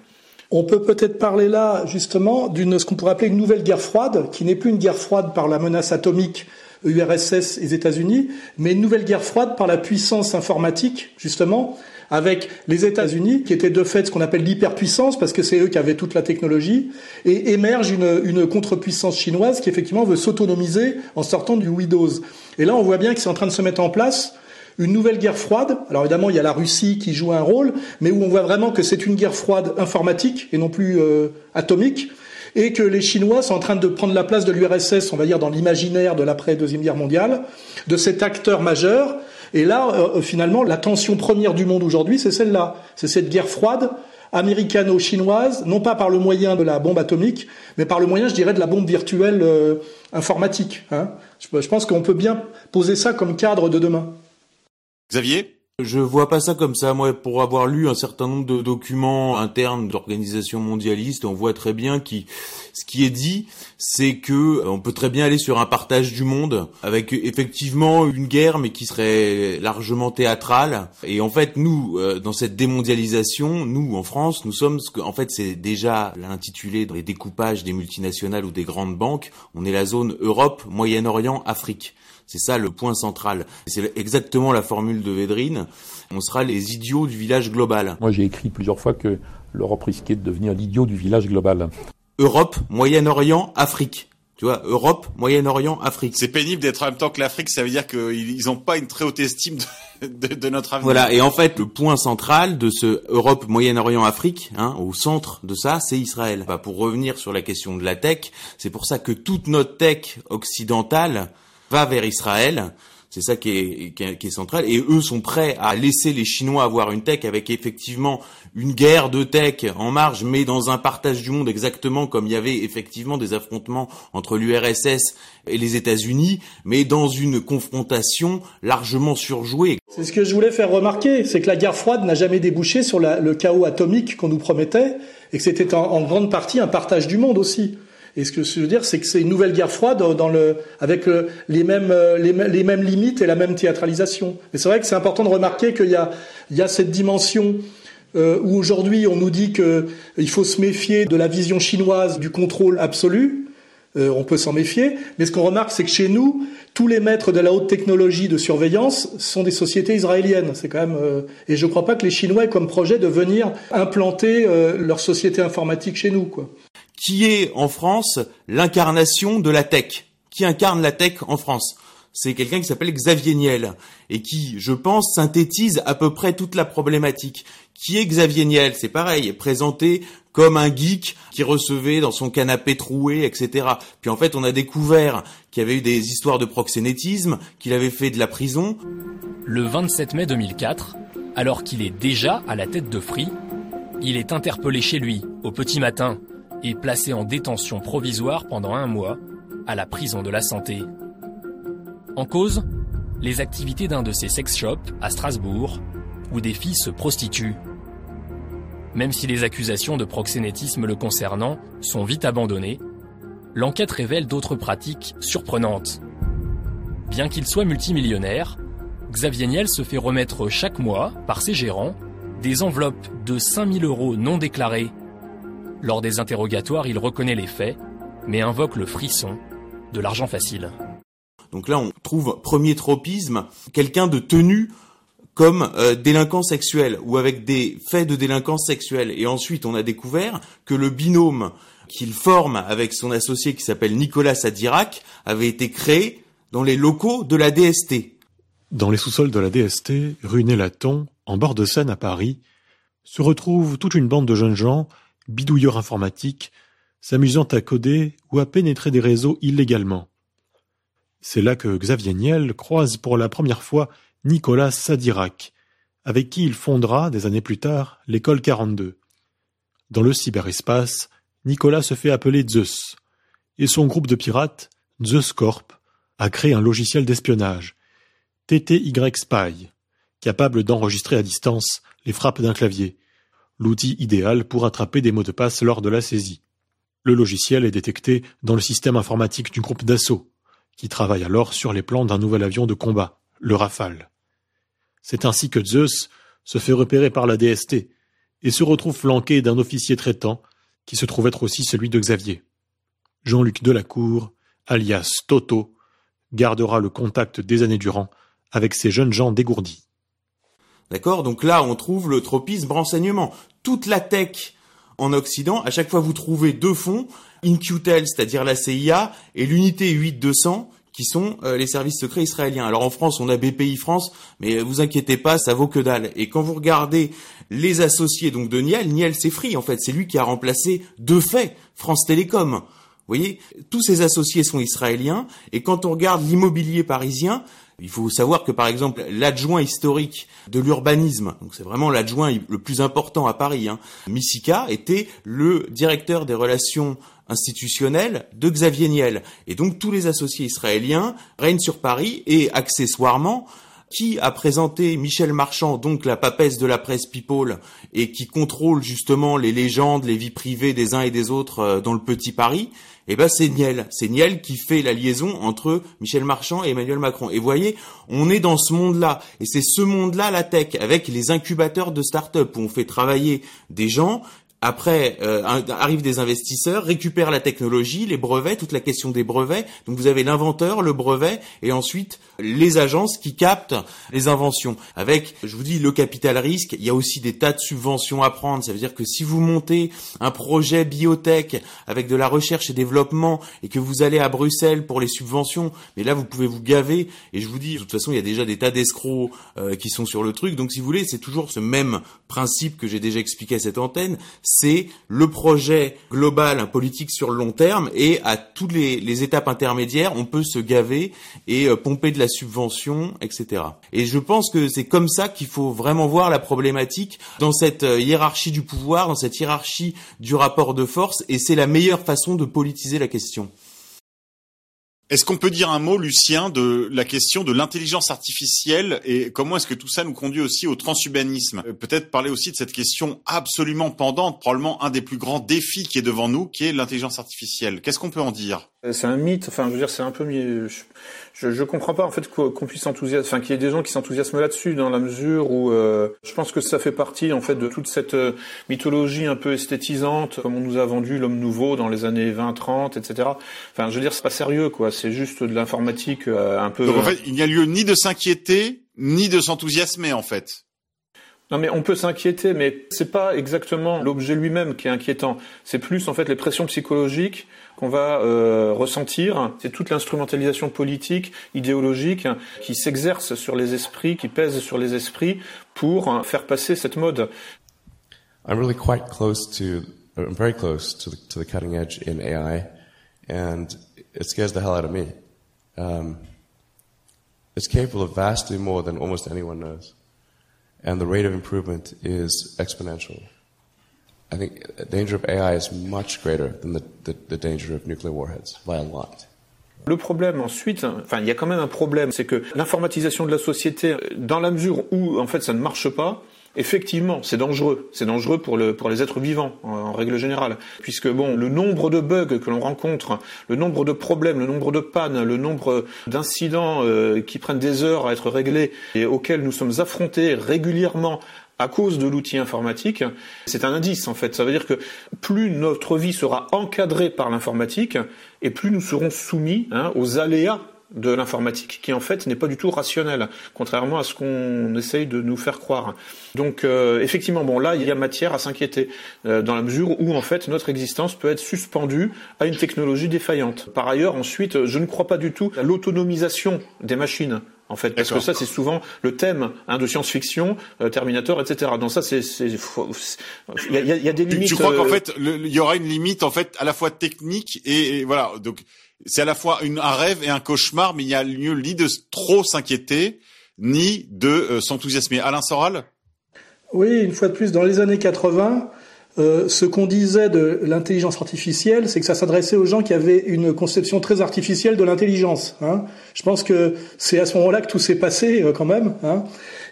On peut peut-être parler là justement d'une ce qu'on pourrait appeler une nouvelle guerre froide, qui n'est plus une guerre froide par la menace atomique URSS et États-Unis, mais une nouvelle guerre froide par la puissance informatique, justement, avec les États-Unis, qui étaient de fait ce qu'on appelle l'hyperpuissance, parce que c'est eux qui avaient toute la technologie, et émerge une, une contrepuissance chinoise qui effectivement veut s'autonomiser en sortant du Windows. Et là, on voit bien que c'est en train de se mettre en place une nouvelle guerre froide. Alors évidemment, il y a la Russie qui joue un rôle, mais où on voit vraiment que c'est une guerre froide informatique et non plus euh, atomique, et que les Chinois sont en train de prendre la place de l'URSS, on va dire, dans l'imaginaire de l'après Deuxième Guerre mondiale, de cet acteur majeur. Et là, euh, finalement, la tension première du monde aujourd'hui, c'est celle-là. C'est cette guerre froide américano-chinoise, non pas par le moyen de la bombe atomique, mais par le moyen, je dirais, de la bombe virtuelle euh, informatique. Hein. Je pense qu'on peut bien poser ça comme cadre de demain. Xavier? Je vois pas ça comme ça, moi, pour avoir lu un certain nombre de documents internes d'organisations mondialistes, on voit très bien qui, ce qui est dit, c'est que euh, on peut très bien aller sur un partage du monde avec effectivement une guerre, mais qui serait largement théâtrale. Et en fait, nous, euh, dans cette démondialisation, nous, en France, nous sommes en fait, c'est déjà l'intitulé dans les découpages des multinationales ou des grandes banques. On est la zone Europe, Moyen-Orient, Afrique. C'est ça le point central. C'est exactement la formule de Védrine. On sera les idiots du village global. Moi, j'ai écrit plusieurs fois que l'Europe risquait de devenir l'idiot du village global. Europe, Moyen-Orient, Afrique. Tu vois, Europe, Moyen-Orient, Afrique. C'est pénible d'être en même temps que l'Afrique, ça veut dire qu'ils n'ont pas une très haute estime de, notre avenir. Voilà, et en fait, le point central de ce Europe, Moyen-Orient, Afrique, hein, au centre de ça, c'est Israël. Bah, pour revenir sur la question de la tech, c'est pour ça que toute notre tech occidentale va vers Israël. C'est ça qui est, central. Et eux sont prêts à laisser les Chinois avoir une tech avec effectivement une guerre de tech en marge, mais dans un partage du monde exactement comme il y avait effectivement des affrontements entre l'URSS et les États-Unis, mais dans une confrontation largement surjouée. C'est ce que je voulais faire remarquer, c'est que la guerre froide n'a jamais débouché sur le chaos atomique qu'on nous promettait, et que c'était en grande partie un partage du monde aussi. Et ce que je veux dire, c'est que c'est une nouvelle guerre froide dans le, avec les, mêmes, les, mêmes limites et la même théâtralisation. Mais c'est vrai que c'est important de remarquer qu'il y a, il y a cette dimension euh, où aujourd'hui on nous dit qu'il faut se méfier de la vision chinoise du contrôle absolu. Euh, on peut s'en méfier, mais ce qu'on remarque, c'est que chez nous, tous les maîtres de la haute technologie de surveillance sont des sociétés israéliennes. C'est quand même, euh, et je ne crois pas que les Chinois aient comme projet de venir implanter euh, leur société informatique chez nous, quoi qui est en France l'incarnation de la tech Qui incarne la tech en France? C'est quelqu'un qui s'appelle Xavier Niel et qui, je pense, synthétise à peu près toute la problématique. Qui est Xavier Niel? C'est pareil, présenté comme un geek qui recevait dans son canapé troué, etc. Puis en fait, on a découvert qu'il avait eu des histoires de proxénétisme, qu'il avait fait de la prison. Le 27 mai 2004, alors qu'il est déjà à la tête de Free, il est interpellé chez lui, au petit matin, et placé en détention provisoire pendant un mois à la prison de la santé. En cause, les activités d'un de ses sex shops à Strasbourg, où des filles se prostituent. Même si les accusations de proxénétisme le concernant sont vite abandonnées, l'enquête révèle d'autres pratiques surprenantes. Bien qu'il soit multimillionnaire, Xavier Niel se fait remettre chaque mois, par ses gérants, des enveloppes de 5000 euros non déclarées lors des interrogatoires, il reconnaît les faits, mais invoque le frisson de l'argent facile. Donc là, on trouve premier tropisme, quelqu'un de tenu comme euh, délinquant sexuel ou avec des faits de délinquance sexuelle. Et ensuite, on a découvert que le binôme qu'il forme avec son associé qui s'appelle Nicolas Sadirac avait été créé dans les locaux de la DST. Dans les sous-sols de la DST, rue Nélaton, en bord de Seine à Paris, se retrouve toute une bande de jeunes gens bidouilleurs informatiques, s'amusant à coder ou à pénétrer des réseaux illégalement. C'est là que Xavier Niel croise pour la première fois Nicolas Sadirac, avec qui il fondera, des années plus tard, l'école 42. Dans le cyberespace, Nicolas se fait appeler Zeus, et son groupe de pirates, Zeus Corp, a créé un logiciel d'espionnage, TTY Spy, capable d'enregistrer à distance les frappes d'un clavier, l'outil idéal pour attraper des mots de passe lors de la saisie. Le logiciel est détecté dans le système informatique du groupe d'assaut, qui travaille alors sur les plans d'un nouvel avion de combat, le Rafale. C'est ainsi que Zeus se fait repérer par la DST et se retrouve flanqué d'un officier traitant qui se trouve être aussi celui de Xavier. Jean-Luc Delacour, alias Toto, gardera le contact des années durant avec ces jeunes gens dégourdis. D'accord Donc là, on trouve le tropisme renseignement. Toute la tech en Occident, à chaque fois vous trouvez deux fonds, InQtel, c'est-à-dire la CIA, et l'unité 8200, qui sont euh, les services secrets israéliens. Alors en France, on a BPI France, mais vous inquiétez pas, ça vaut que dalle. Et quand vous regardez les associés donc de Niel, Niel c'est Free en fait, c'est lui qui a remplacé de fait France Télécom. Vous voyez, tous ces associés sont israéliens, et quand on regarde l'immobilier parisien, il faut savoir que par exemple l'adjoint historique de l'urbanisme, donc c'est vraiment l'adjoint le plus important à Paris, hein, Missika était le directeur des relations institutionnelles de Xavier Niel. Et donc tous les associés israéliens règnent sur Paris et accessoirement qui a présenté Michel Marchand, donc la papesse de la presse People, et qui contrôle justement les légendes, les vies privées des uns et des autres euh, dans le petit Paris, eh ben c'est Niel. C'est Niel qui fait la liaison entre Michel Marchand et Emmanuel Macron. Et vous voyez, on est dans ce monde-là. Et c'est ce monde-là, la tech, avec les incubateurs de start-up, où on fait travailler des gens après, euh, arrivent des investisseurs, récupèrent la technologie, les brevets, toute la question des brevets. Donc vous avez l'inventeur, le brevet, et ensuite les agences qui captent les inventions. Avec, je vous dis, le capital risque, il y a aussi des tas de subventions à prendre. Ça veut dire que si vous montez un projet biotech avec de la recherche et développement et que vous allez à Bruxelles pour les subventions, mais là vous pouvez vous gaver. Et je vous dis, de toute façon, il y a déjà des tas d'escrocs euh, qui sont sur le truc. Donc si vous voulez, c'est toujours ce même principe que j'ai déjà expliqué à cette antenne c'est le projet global, politique sur le long terme, et à toutes les, étapes intermédiaires, on peut se gaver et euh, pomper de la subvention, etc. Et je pense que c'est comme ça qu'il faut vraiment voir la problématique dans cette euh, hiérarchie du pouvoir, dans cette hiérarchie du rapport de force, et c'est la meilleure façon de politiser la question. Est-ce qu'on peut dire un mot, Lucien, de la question de l'intelligence artificielle et comment est-ce que tout ça nous conduit aussi au transhumanisme? Euh, Peut-être parler aussi de cette question absolument pendante, probablement un des plus grands défis qui est devant nous, qui est l'intelligence artificielle. Qu'est-ce qu'on peut en dire? C'est un mythe. Enfin, je veux dire, c'est un peu je, je comprends pas en fait qu'on puisse enthousiasmer, enfin qu'il y ait des gens qui s'enthousiasment là-dessus dans la mesure où euh, je pense que ça fait partie en fait de toute cette euh, mythologie un peu esthétisante comme on nous a vendu l'homme nouveau dans les années 20, 30, etc. Enfin, je veux dire, c'est pas sérieux quoi. C'est juste de l'informatique euh, un peu. Donc en fait, il n'y a lieu ni de s'inquiéter ni de s'enthousiasmer en fait. Non mais on peut s'inquiéter, mais c'est pas exactement l'objet lui-même qui est inquiétant. C'est plus en fait les pressions psychologiques qu'on va euh, ressentir. C'est toute l'instrumentalisation politique, idéologique, qui s'exerce sur les esprits, qui pèse sur les esprits pour faire passer cette mode. I'm really quite close to, I'm very close to the, to the cutting edge in AI, and it scares the hell out of me. Um, it's capable of vastly more than almost anyone knows, and the rate of improvement is exponential. I think the danger of AI is much greater than the, the, the danger of nuclear warheads by a lot. Le problème ensuite, enfin il y a quand même un problème, c'est que l'informatisation de la société, dans la mesure où en fait ça ne marche pas, effectivement, c'est dangereux. C'est dangereux pour, le, pour les êtres vivants, en, règle générale. Puisque, bon, le nombre de bugs que l'on rencontre, le nombre de problèmes, le nombre de pannes, le nombre d'incidents euh, qui prennent des heures à être réglés et auxquels nous sommes affrontés régulièrement à cause de l'outil informatique, c'est un indice en fait. Ça veut dire que plus notre vie sera encadrée par l'informatique, et plus nous serons soumis hein, aux aléas de l'informatique, qui en fait n'est pas du tout rationnel, contrairement à ce qu'on essaye de nous faire croire. Donc euh, effectivement, bon là, il y a matière à s'inquiéter, euh, dans la mesure où en fait notre existence peut être suspendue à une technologie défaillante. Par ailleurs, ensuite, je ne crois pas du tout à l'autonomisation des machines en fait, parce que ça c'est souvent le thème hein, de science-fiction, euh, Terminator, etc. Donc ça c'est, il y a, y a, des limites. Tu, crois qu'en fait il y aura une limite en fait à la fois technique et voilà donc c'est à la fois une, un rêve et un cauchemar, mais il y a lieu ni de trop s'inquiéter, ni de euh, s'enthousiasmer. Alain Soral? Oui, une fois de plus, dans les années 80, euh, ce qu'on disait de l'intelligence artificielle, c'est que ça s'adressait aux gens qui avaient une conception très artificielle de l'intelligence. Hein. Je pense que c'est à ce moment-là que tout s'est passé euh, quand même. Hein.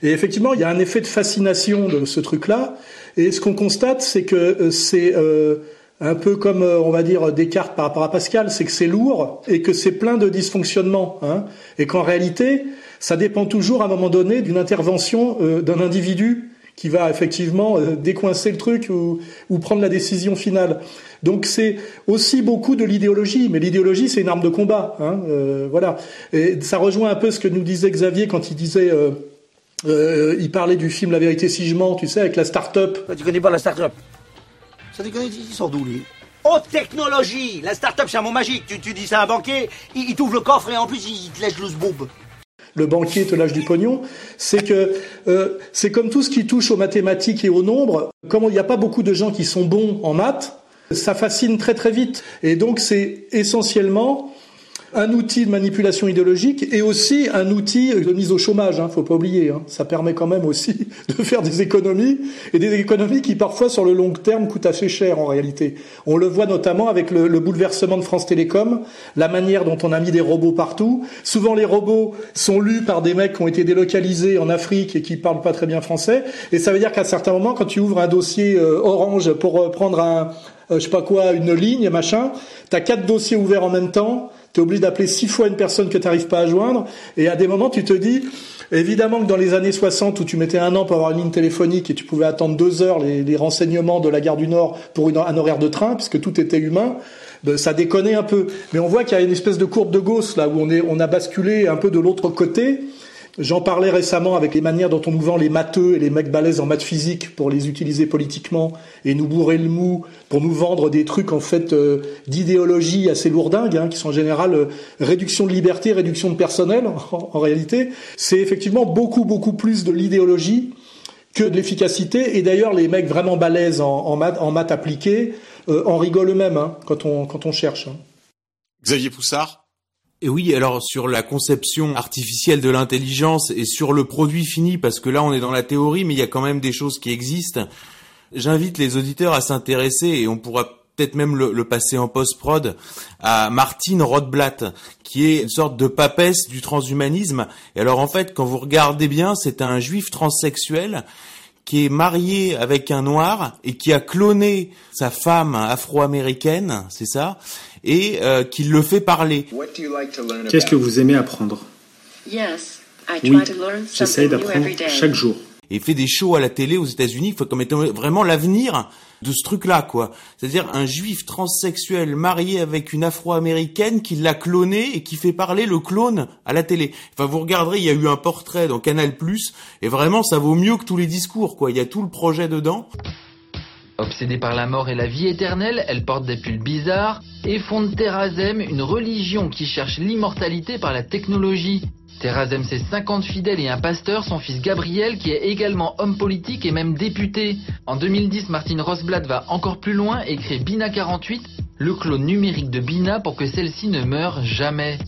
Et effectivement, il y a un effet de fascination de ce truc-là. Et ce qu'on constate, c'est que c'est un peu comme euh, on va dire Descartes par rapport à Pascal, c'est que c'est lourd et que c'est plein de dysfonctionnements, hein, et qu'en réalité, ça dépend toujours à un moment donné d'une intervention euh, d'un individu qui va effectivement euh, décoincer le truc ou, prendre la décision finale. Donc c'est aussi beaucoup de l'idéologie, mais l'idéologie c'est une arme de combat, hein, euh, voilà. Et ça rejoint un peu ce que nous disait Xavier quand il disait, euh, il parlait du film La vérité si je mens, tu sais, avec la start-up. Tu connais pas la start-up? Ça déconne, ils sont d'où lui Haute technologie La start-up c'est un mot magique, tu, tu dis ça à un banquier, il, il t'ouvre le coffre et en plus il te lèche loose boube le banquier te lâche du pognon, c'est que euh, c'est comme tout ce qui touche aux mathématiques et aux nombres. Comme il n'y a pas beaucoup de gens qui sont bons en maths, ça fascine très très vite. Et donc c'est essentiellement un outil de manipulation idéologique et aussi un outil de mise au chômage. Hein, faut pas oublier. Hein. Ça permet quand même aussi de faire des économies et des économies qui parfois sur le long terme coûtent assez cher en réalité. On le voit notamment avec le, le bouleversement de France Télécom, la manière dont on a mis des robots partout. Souvent les robots sont lus par des mecs qui ont été délocalisés en Afrique et qui parlent pas très bien français. Et ça veut dire qu'à certains moments, quand tu ouvres un dossier euh, Orange pour euh, prendre un euh, je sais pas quoi, une ligne, machin, t'as quatre dossiers ouverts en même temps, tu es obligé d'appeler six fois une personne que tu n'arrives pas à joindre, et à des moments tu te dis, évidemment que dans les années 60 où tu mettais un an pour avoir une ligne téléphonique et tu pouvais attendre deux heures les, renseignements de la gare du Nord pour une, un horaire de train, puisque tout était humain, ben, ça déconnait un peu. Mais on voit qu'il y a une espèce de courbe de Gauss là où on, est, on a basculé un peu de l'autre côté. J'en parlais récemment avec les manières dont on nous vend les matheux et les mecs balèzes en maths physique pour les utiliser politiquement et nous bourrer le mou pour nous vendre des trucs en fait euh, d'idéologie assez lourdingues hein, qui sont en général euh, réduction de liberté, réduction de personnel en, réalité. C'est effectivement beaucoup beaucoup plus de l'idéologie que de l'efficacité et d'ailleurs les mecs vraiment balèzes en, maths, en appliquées euh, en rigolent eux-mêmes hein, quand, on, quand on cherche. Hein. Xavier Poussard et oui, alors sur la conception artificielle de l'intelligence et sur le produit fini, parce que là on est dans la théorie, mais il y a quand même des choses qui existent. J'invite les auditeurs à s'intéresser, et on pourra peut-être même le, le, passer en post-prod, à Martine Rothblatt, qui est une sorte de papesse du transhumanisme. Et alors en fait, quand vous regardez bien, c'est un juif transsexuel qui est marié avec un noir et qui a cloné sa femme afro-américaine, c'est ça, et euh, qui le fait parler. Qu'est-ce que vous aimez apprendre? Oui, j'essaye d'apprendre chaque jour. Et fait des shows à la télé aux États-Unis, comme étant vraiment l'avenir de ce truc-là, quoi. C'est-à-dire un juif transsexuel marié avec une afro-américaine qui l'a cloné et qui fait parler le clone à la télé. Enfin, vous regarderez, il y a eu un portrait dans Canal+, et vraiment, ça vaut mieux que tous les discours, quoi. Il y a tout le projet dedans. Obsédée par la mort et la vie éternelle, elle porte des pulls bizarres et fonde Terrazem, une religion qui cherche l'immortalité par la technologie. Terrazem, ses 50 fidèles et un pasteur, son fils Gabriel, qui est également homme politique et même député. En 2010, Martine Rosblatt va encore plus loin et crée Bina 48, le clone numérique de Bina pour que celle-ci ne meure jamais.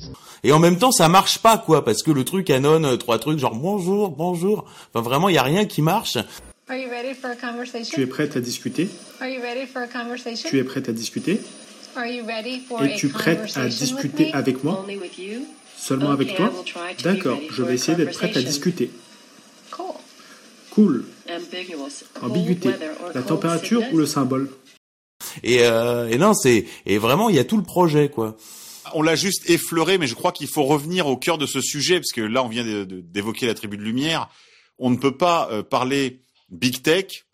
Et en même temps, ça marche pas, quoi, parce que le truc annonce trois trucs genre bonjour, bonjour. Enfin, vraiment, il y a rien qui marche. Tu es prête à discuter? Tu es prête à discuter? Es-tu prête à discuter avec moi? Seulement avec toi? D'accord, je vais essayer d'être prête à discuter. Cool. Ambiguïté. La température ou le symbole? Et, euh, et non, c'est et vraiment il y a tout le projet quoi. On l'a juste effleuré, mais je crois qu'il faut revenir au cœur de ce sujet parce que là on vient d'évoquer la tribu de lumière. On ne peut pas euh, parler big tech.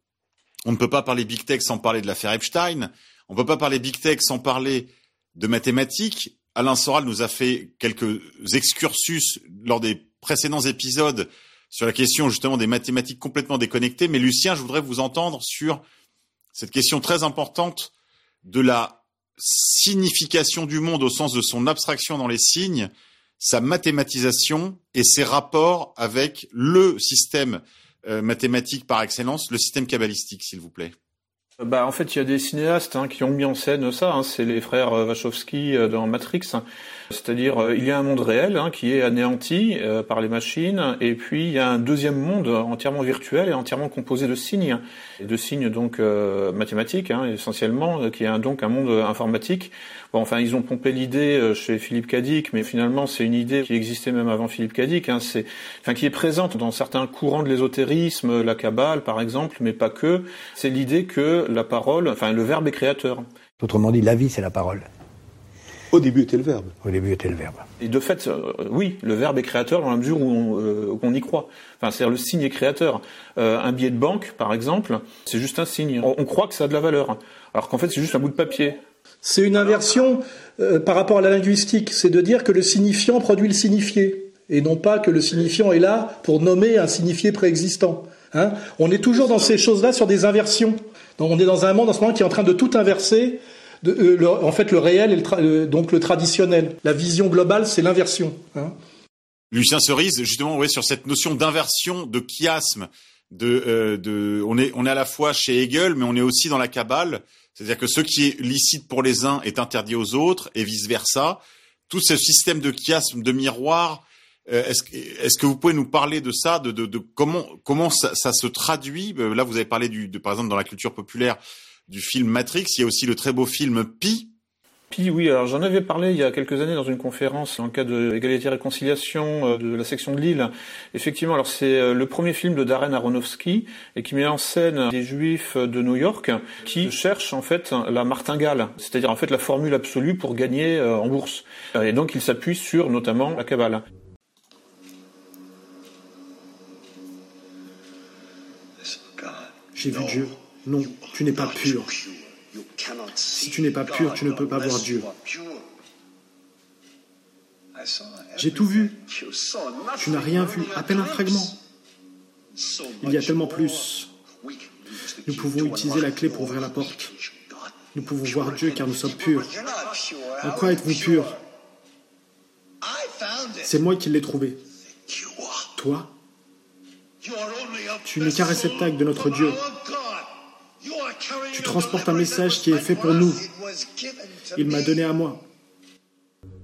On ne peut pas parler big tech sans parler de l'affaire Epstein. On ne peut pas parler big tech sans parler de mathématiques. Alain Soral nous a fait quelques excursus lors des précédents épisodes sur la question justement des mathématiques complètement déconnectées. Mais Lucien, je voudrais vous entendre sur cette question très importante de la signification du monde au sens de son abstraction dans les signes, sa mathématisation et ses rapports avec le système mathématique par excellence, le système kabbalistique, s'il vous plaît. Bah, en fait, il y a des cinéastes hein, qui ont mis en scène ça. Hein, c'est les frères euh, Wachowski euh, dans Matrix. C'est-à-dire, euh, il y a un monde réel hein, qui est anéanti euh, par les machines, et puis il y a un deuxième monde entièrement virtuel et entièrement composé de signes, de signes donc euh, mathématiques hein, essentiellement, qui est un, donc un monde informatique. Bon, enfin, ils ont pompé l'idée chez Philippe Cadic, mais finalement, c'est une idée qui existait même avant Philippe Cadic. Hein, c'est, enfin, qui est présente dans certains courants de l'ésotérisme, la Kabbale par exemple, mais pas que. C'est l'idée que la parole, enfin, le verbe est créateur. Autrement dit, la vie, c'est la parole. Au début était le verbe. Au début était le verbe. Et de fait, euh, oui, le verbe est créateur dans la mesure où on, euh, on y croit. Enfin, c'est-à-dire le signe est créateur. Euh, un billet de banque, par exemple, c'est juste un signe. On, on, croit que ça a de la valeur, alors qu'en fait, c'est juste un bout de papier. C'est une inversion euh, par rapport à la linguistique. C'est de dire que le signifiant produit le signifié, et non pas que le signifiant est là pour nommer un signifié préexistant. Hein? On est toujours dans ces choses-là sur des inversions. Donc on est dans un monde en ce moment qui est en train de tout inverser euh, le, en fait le réel et le, donc le traditionnel. La vision globale, c'est l'inversion. Hein. Lucien Cerise, justement, ouais, sur cette notion d'inversion, de chiasme, de, euh, de, on est, on est à la fois chez Hegel, mais on est aussi dans la Kabbale. C'est-à-dire que ce qui est licite pour les uns est interdit aux autres, et vice versa. Tout ce système de chiasme, de miroir, est-ce, est-ce que vous pouvez nous parler de ça, de, de, de comment, comment ça, ça, se traduit? Là, vous avez parlé du, de, par exemple, dans la culture populaire, du film Matrix. Il y a aussi le très beau film Pi. Pi, oui. Alors j'en avais parlé il y a quelques années dans une conférence dans le cadre de l'égalité et réconciliation euh, de la section de Lille. Effectivement, alors c'est euh, le premier film de Darren Aronofsky et qui met en scène des Juifs de New York qui cherchent en fait la martingale, c'est-à-dire en fait la formule absolue pour gagner euh, en bourse. Et donc il s'appuie sur notamment la Kabbale. J'ai vu Dieu. Non, tu n'es pas pur. Si tu n'es pas pur, tu ne peux pas voir Dieu. J'ai tout vu. Tu n'as rien vu, à peine un fragment. Il y a tellement plus. Nous pouvons utiliser la clé pour ouvrir la porte. Nous pouvons voir Dieu car nous sommes purs. En quoi êtes-vous purs C'est moi qui l'ai trouvé. Toi Tu n'es qu'un réceptacle de notre Dieu. Tu transportes un message qui est fait pour nous. Il m'a donné à moi.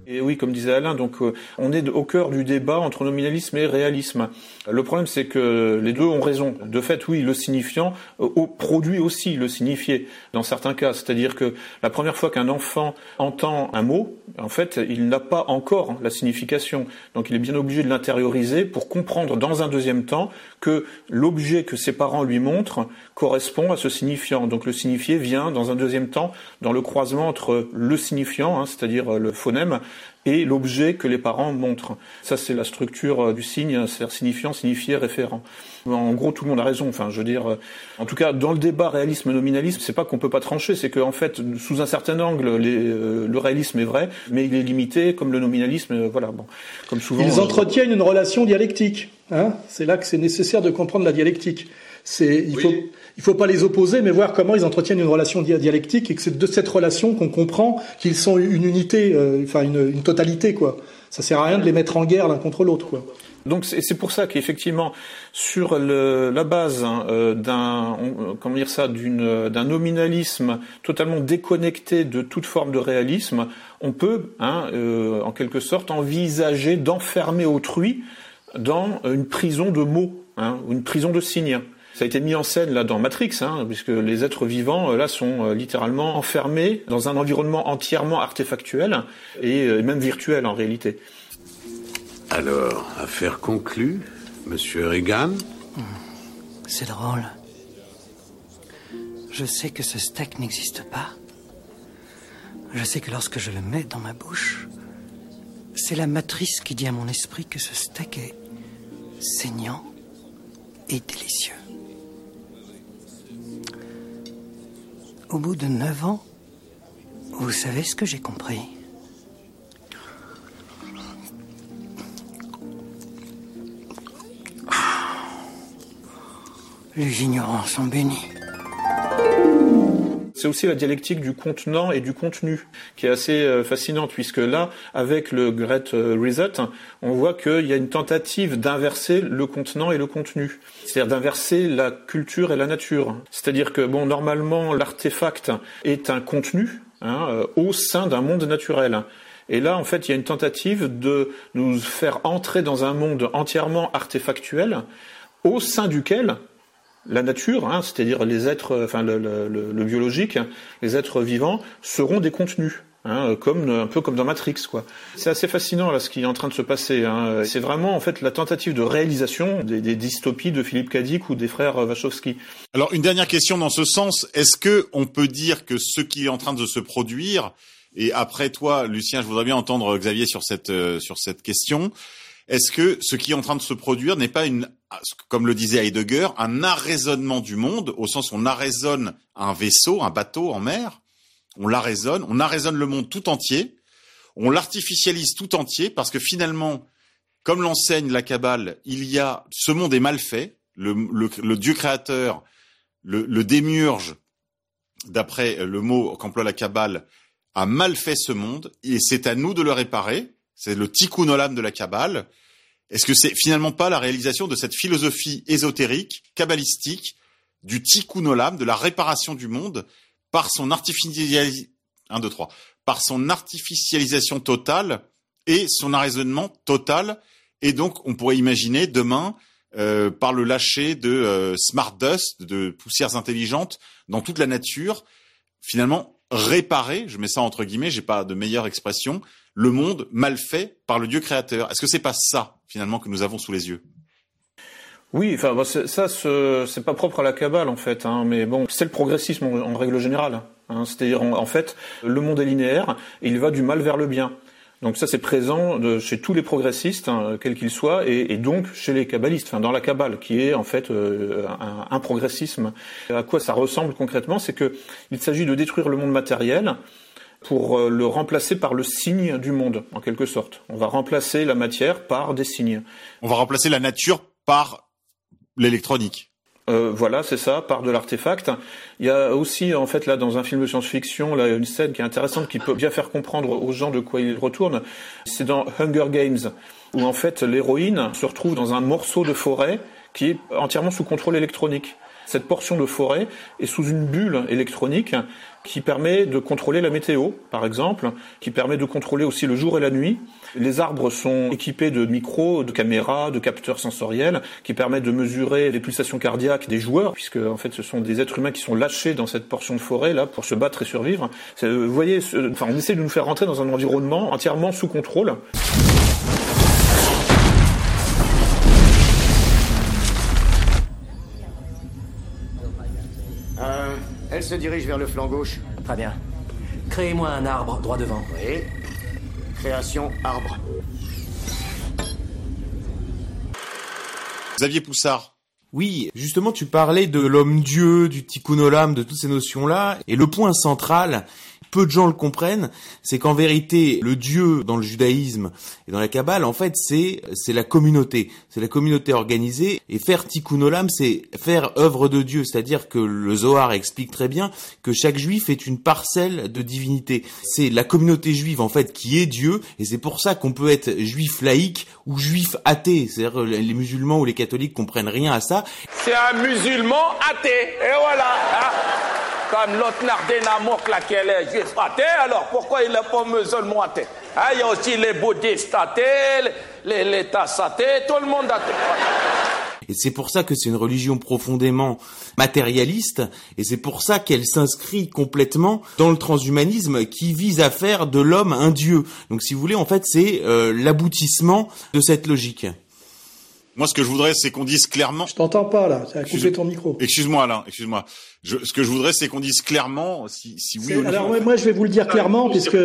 Et oui, comme disait Alain, donc euh, on est au cœur du débat entre nominalisme et réalisme. Le problème, c'est que les deux ont raison. De fait, oui, le signifiant euh, produit aussi le signifié dans certains cas. C'est-à-dire que la première fois qu'un enfant entend un mot, en fait, il n'a pas encore la signification. Donc, il est bien obligé de l'intérioriser pour comprendre dans un deuxième temps que l'objet que ses parents lui montrent correspond à ce signifiant. Donc, le signifié vient dans un deuxième temps dans le croisement entre le signifiant, hein, c'est-à-dire le phonème, et l'objet que les parents montrent. Ça, c'est la structure du signe, c'est-à-dire signifiant, signifié, référent. En gros, tout le monde a raison. Enfin, je veux dire, en tout cas, dans le débat réalisme-nominalisme, c'est pas qu'on peut pas trancher, c'est qu'en fait, sous un certain angle, les, euh, le réalisme est vrai, mais il est limité, comme le nominalisme, euh, voilà. Bon, comme souvent. Ils entretiennent une relation dialectique. Hein c'est là que c'est nécessaire de comprendre la dialectique. C'est, il oui. faut, il faut pas les opposer, mais voir comment ils entretiennent une relation dialectique et que c'est de cette relation qu'on comprend qu'ils sont une unité, euh, enfin une, une, totalité, quoi. Ça sert à rien de les mettre en guerre l'un contre l'autre, quoi. Donc c'est pour ça qu'effectivement, sur le, la base hein, euh, d'un, comment dire ça, d'un nominalisme totalement déconnecté de toute forme de réalisme, on peut, hein, euh, en quelque sorte, envisager d'enfermer autrui dans une prison de mots, hein, ou une prison de signes. Ça a été mis en scène là dans Matrix, hein, puisque les êtres vivants là sont littéralement enfermés dans un environnement entièrement artefactuel et même virtuel en réalité. Alors, affaire conclue, Monsieur Reagan? C'est drôle. Je sais que ce steak n'existe pas. Je sais que lorsque je le mets dans ma bouche, c'est la matrice qui dit à mon esprit que ce steak est saignant et délicieux. Au bout de neuf ans, vous savez ce que j'ai compris Les ignorants sont bénis. C'est aussi la dialectique du contenant et du contenu qui est assez euh, fascinante puisque là, avec le Great Reset, on voit qu'il y a une tentative d'inverser le contenant et le contenu. C'est-à-dire d'inverser la culture et la nature. C'est-à-dire que, bon, normalement, l'artefact est un contenu hein, euh, au sein d'un monde naturel. Et là, en fait, il y a une tentative de nous faire entrer dans un monde entièrement artefactuel au sein duquel la nature, hein, c'est-à-dire les êtres, enfin le, le, le, biologique, les êtres vivants seront des contenus. Hein, comme un peu comme dans Matrix, quoi. C'est assez fascinant là ce qui est en train de se passer. Hein. C'est vraiment en fait la tentative de réalisation des, des dystopies de Philippe Kadik ou des frères Wachowski. Alors une dernière question dans ce sens est-ce que on peut dire que ce qui est en train de se produire Et après toi, Lucien, je voudrais bien entendre Xavier sur cette euh, sur cette question. Est-ce que ce qui est en train de se produire n'est pas une, comme le disait Heidegger, un arraisonnement du monde, au sens où on arraisonne un vaisseau, un bateau en mer, on l'arraisonne, on arraisonne le monde tout entier, on l'artificialise tout entier, parce que finalement, comme l'enseigne la Kabbale, il y a, ce monde est mal fait, le, Dieu créateur, le, le démiurge, d'après le mot qu'emploie la Kabbale, a mal fait ce monde, et c'est à nous de le réparer, c'est le tikkun olam de la Kabbale. Est-ce que c'est finalement pas la réalisation de cette philosophie ésotérique, kabbalistique, du tikkun olam, de la réparation du monde, par son artificialisation, par son artificialisation totale et son arraisonnement total? Et donc, on pourrait imaginer demain, euh, par le lâcher de euh, smart dust, de poussières intelligentes dans toute la nature, finalement réparer, je mets ça entre guillemets, j'ai pas de meilleure expression, le monde mal fait par le Dieu créateur. Est-ce que c'est pas ça finalement que nous avons sous les yeux? Oui, enfin ça, c'est pas propre à la cabale en fait, hein, mais bon, c'est le progressisme en, règle générale. Hein, C'est-à-dire en, fait, le monde est linéaire et il va du mal vers le bien. Donc ça, c'est présent de, chez tous les progressistes, hein, quels qu'ils soient, et, donc chez les kabbalistes, enfin dans la kabbale, qui est en fait euh, un, un, progressisme. À quoi ça ressemble concrètement? C'est que il s'agit de détruire le monde matériel pour euh, le remplacer par le signe du monde, en quelque sorte. On va remplacer la matière par des signes. On va remplacer la nature par l'électronique. Euh, voilà, c'est ça, par de l'artefact. Il y a aussi, en fait, là, dans un film de science-fiction, là, une scène qui est intéressante, qui peut bien faire comprendre aux gens de quoi il retourne. C'est dans Hunger Games, où en fait l'héroïne se retrouve dans un morceau de forêt qui est entièrement sous contrôle électronique. Cette portion de forêt est sous une bulle électronique qui permet de contrôler la météo, par exemple, qui permet de contrôler aussi le jour et la nuit. Les arbres sont équipés de micros, de caméras, de capteurs sensoriels qui permettent de mesurer les pulsations cardiaques des joueurs, puisque en fait ce sont des êtres humains qui sont lâchés dans cette portion de forêt là pour se battre et survivre. Vous voyez, enfin on essaie de nous faire rentrer dans un environnement entièrement sous contrôle. Elle se dirige vers le flanc gauche. Très bien. Créez-moi un arbre droit devant. Oui. Création arbre. Xavier Poussard. Oui, justement, tu parlais de l'homme-dieu, du tikkun olam, de toutes ces notions-là, et le point central, peu de gens le comprennent, c'est qu'en vérité, le Dieu dans le judaïsme et dans la Kabbale, en fait, c'est c'est la communauté, c'est la communauté organisée. Et faire tikkun olam, c'est faire œuvre de Dieu, c'est-à-dire que le Zohar explique très bien que chaque juif est une parcelle de divinité. C'est la communauté juive en fait qui est Dieu, et c'est pour ça qu'on peut être juif laïque ou juif athée. C'est-à-dire les musulmans ou les catholiques comprennent rien à ça. C'est un musulman athée, et voilà. Hein comme l'autre Nardenamok là qui est juif athée, alors pourquoi il n'est pas musulman athée? Hein, Il y a aussi les bouddhistes athées, les, les athées, tout le monde athée. Et c'est pour ça que c'est une religion profondément matérialiste, et c'est pour ça qu'elle s'inscrit complètement dans le transhumanisme qui vise à faire de l'homme un dieu. Donc si vous voulez, en fait, c'est euh, l'aboutissement de cette logique. Moi, ce que je voudrais, c'est qu'on dise clairement. Je t'entends pas là. Tu as coupé ton micro. Excuse-moi, Alain. Excuse-moi. ce que je voudrais, c'est qu'on dise clairement si, si oui ou non. Alors moi, je vais vous le dire clairement, puisque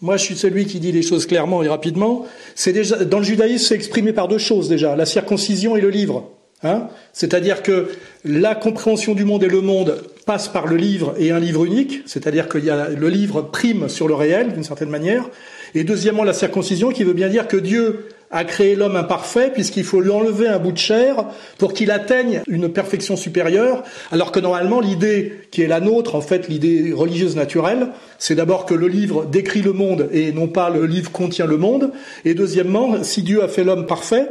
moi, je suis celui qui dit les choses clairement et rapidement. C'est déjà dans le judaïsme, c'est exprimé par deux choses déjà la circoncision et le livre. Hein c'est-à-dire que la compréhension du monde et le monde passe par le livre et un livre unique, c'est-à-dire qu'il y a le livre prime sur le réel d'une certaine manière, et deuxièmement la circoncision qui veut bien dire que Dieu a créé l'homme imparfait puisqu'il faut lui enlever un bout de chair pour qu'il atteigne une perfection supérieure, alors que normalement l'idée qui est la nôtre, en fait l'idée religieuse naturelle, c'est d'abord que le livre décrit le monde et non pas le livre contient le monde, et deuxièmement, si Dieu a fait l'homme parfait,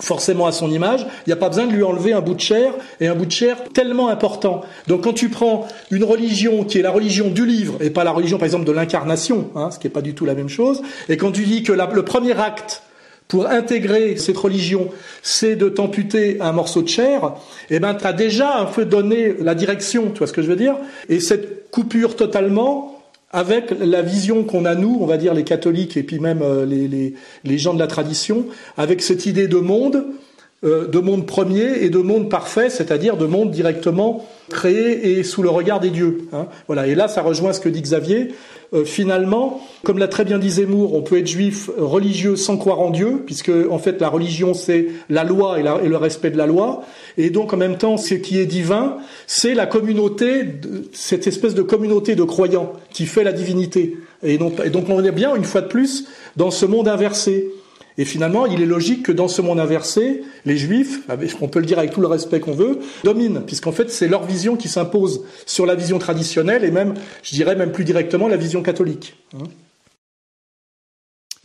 forcément à son image, il n'y a pas besoin de lui enlever un bout de chair, et un bout de chair tellement important. Donc quand tu prends une religion qui est la religion du livre, et pas la religion par exemple de l'incarnation, hein, ce qui n'est pas du tout la même chose, et quand tu dis que le premier acte pour intégrer cette religion, c'est de t'amputer un morceau de chair, eh ben, tu as déjà un peu donné la direction, tu vois ce que je veux dire? Et cette coupure totalement avec la vision qu'on a nous, on va dire les catholiques et puis même euh, les, gens de la tradition, avec cette idée de monde, euh, de monde premier et de monde parfait, c'est-à-dire de monde directement créés et sous le regard des dieux. Hein. Voilà. Et là, ça rejoint ce que dit Xavier. Euh, finalement, comme l'a très bien dit Zemmour, on peut être juif religieux sans croire en Dieu, puisque en fait la religion c'est la loi et, le respect de la loi, et donc en même temps ce qui est divin, c'est la communauté, cette espèce de communauté de croyants qui fait la divinité. Et et donc on est bien une fois de plus dans ce monde inversé. Et finalement, il est logique que dans ce monde inversé, les juifs, on peut le dire avec tout le respect qu'on veut, dominent, puisqu'en fait, c'est leur vision qui s'impose sur la vision traditionnelle et même, je dirais même plus directement, la vision catholique. Hein.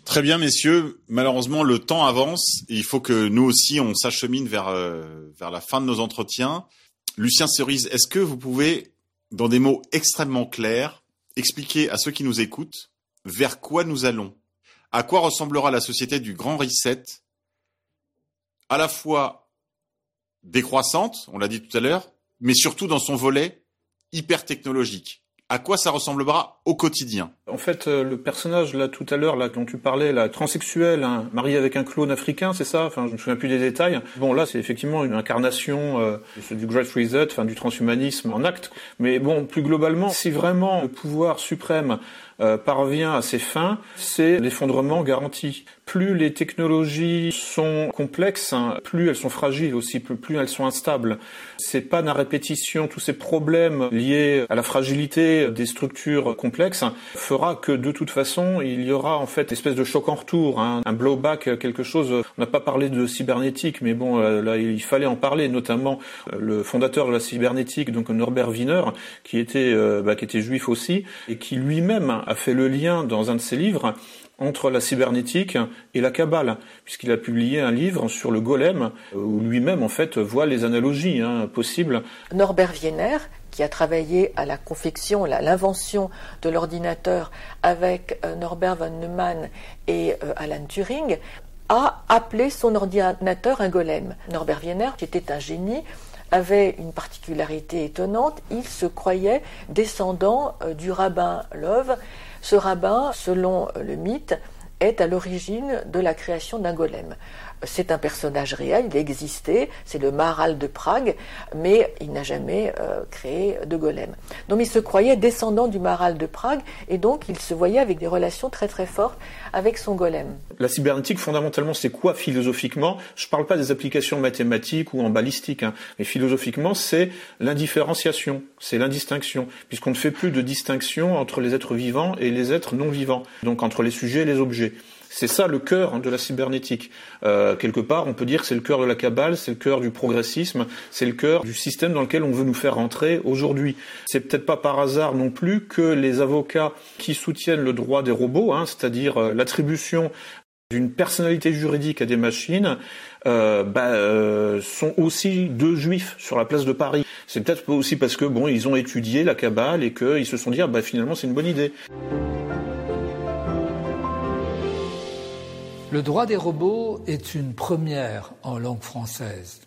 Très bien, messieurs. Malheureusement, le temps avance. Et il faut que nous aussi, on s'achemine vers, euh, vers la fin de nos entretiens. Lucien Cerise, est-ce que vous pouvez, dans des mots extrêmement clairs, expliquer à ceux qui nous écoutent vers quoi nous allons? À quoi ressemblera la société du grand reset, à la fois décroissante, on l'a dit tout à l'heure, mais surtout dans son volet hyper technologique à quoi ça ressemblera au quotidien En fait, euh, le personnage là tout à l'heure là dont tu parlais, la transsexuel, hein, marié avec un clone africain, c'est ça? Enfin, je me souviens plus des détails. Bon, là, c'est effectivement une incarnation euh, du Great Reset, enfin du transhumanisme en acte. Mais bon, plus globalement, si vraiment le pouvoir suprême euh, parvient à ses fins, c'est l'effondrement garanti. Plus les technologies sont complexes, hein, plus elles sont fragiles aussi, plus, elles sont instables. C'est pas la répétition, tous ces problèmes liés à la fragilité des structures complexes fera que de toute façon il y aura en fait une espèce de choc en retour, hein, un blowback, quelque chose. On n'a pas parlé de cybernétique, mais bon euh, là il fallait en parler, notamment euh, le fondateur de la cybernétique, donc Norbert Wiener, qui était bah, qui était juif aussi et qui lui-même a fait le lien dans un de ses livres entre la cybernétique et la Kabbale, puisqu'il a publié un livre sur le golem, où lui-même en fait voit les analogies hein, possibles. Norbert Wiener, qui a travaillé à la confection, à l'invention de l'ordinateur avec euh, Norbert von Neumann et euh, Alan Turing, a appelé son ordinateur un golem. Norbert Wiener, qui était un génie, avait une particularité étonnante, il se croyait descendant euh, du rabbin Love, ce rabbin, selon le mythe, est à l'origine de la création d'un golem c'est un personnage réel, il existait, c'est le Maharal de Prague, mais il n'a jamais euh, créé de golem. Donc il se croyait descendant du Maharal de Prague, et donc il se voyait avec des relations très très fortes avec son golem. La cybernétique, fondamentalement, c'est quoi philosophiquement? Je ne parle pas des applications mathématiques ou en balistique, hein, mais philosophiquement, c'est l'indifférenciation, c'est l'indistinction, puisqu'on ne fait plus de distinction entre les êtres vivants et les êtres non vivants, donc entre les sujets et les objets. C'est ça le cœur de la cybernétique. Euh, quelque part, on peut dire que c'est le cœur de la cabale, c'est le cœur du progressisme, c'est le cœur du système dans lequel on veut nous faire rentrer aujourd'hui. C'est peut-être pas par hasard non plus que les avocats qui soutiennent le droit des robots, hein, c'est-à-dire euh, l'attribution d'une personnalité juridique à des machines, euh, bah, sont aussi deux juifs sur la place de Paris. C'est peut-être aussi parce que bon, ils ont étudié la cabale et qu'ils se sont dit ah, bah finalement c'est une bonne idée. Le droit des robots est une première en langue française.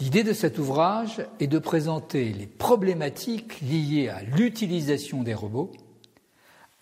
L'idée de cet ouvrage est de présenter les problématiques liées à l'utilisation des robots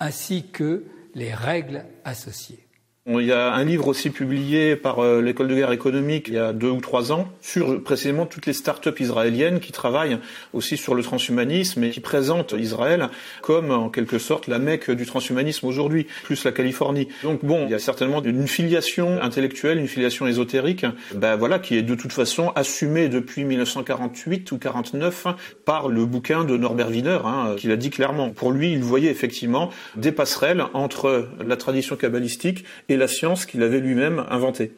ainsi que les règles associées. Il y a un livre aussi publié par euh, l'école de guerre économique il y a deux ou trois ans sur précisément toutes les start-up israéliennes qui travaillent aussi sur le transhumanisme et qui présentent Israël comme en quelque sorte la mecque du transhumanisme aujourd'hui, plus la Californie. Donc bon, il y a certainement une filiation intellectuelle, une filiation ésotérique, ben voilà, qui est de toute façon assumée depuis 1948 ou 49 par le bouquin de Norbert Wiener, hein, qui l'a dit clairement. Pour lui, il voyait effectivement des passerelles entre la tradition kabbalistique la science qu'il avait lui-même inventée.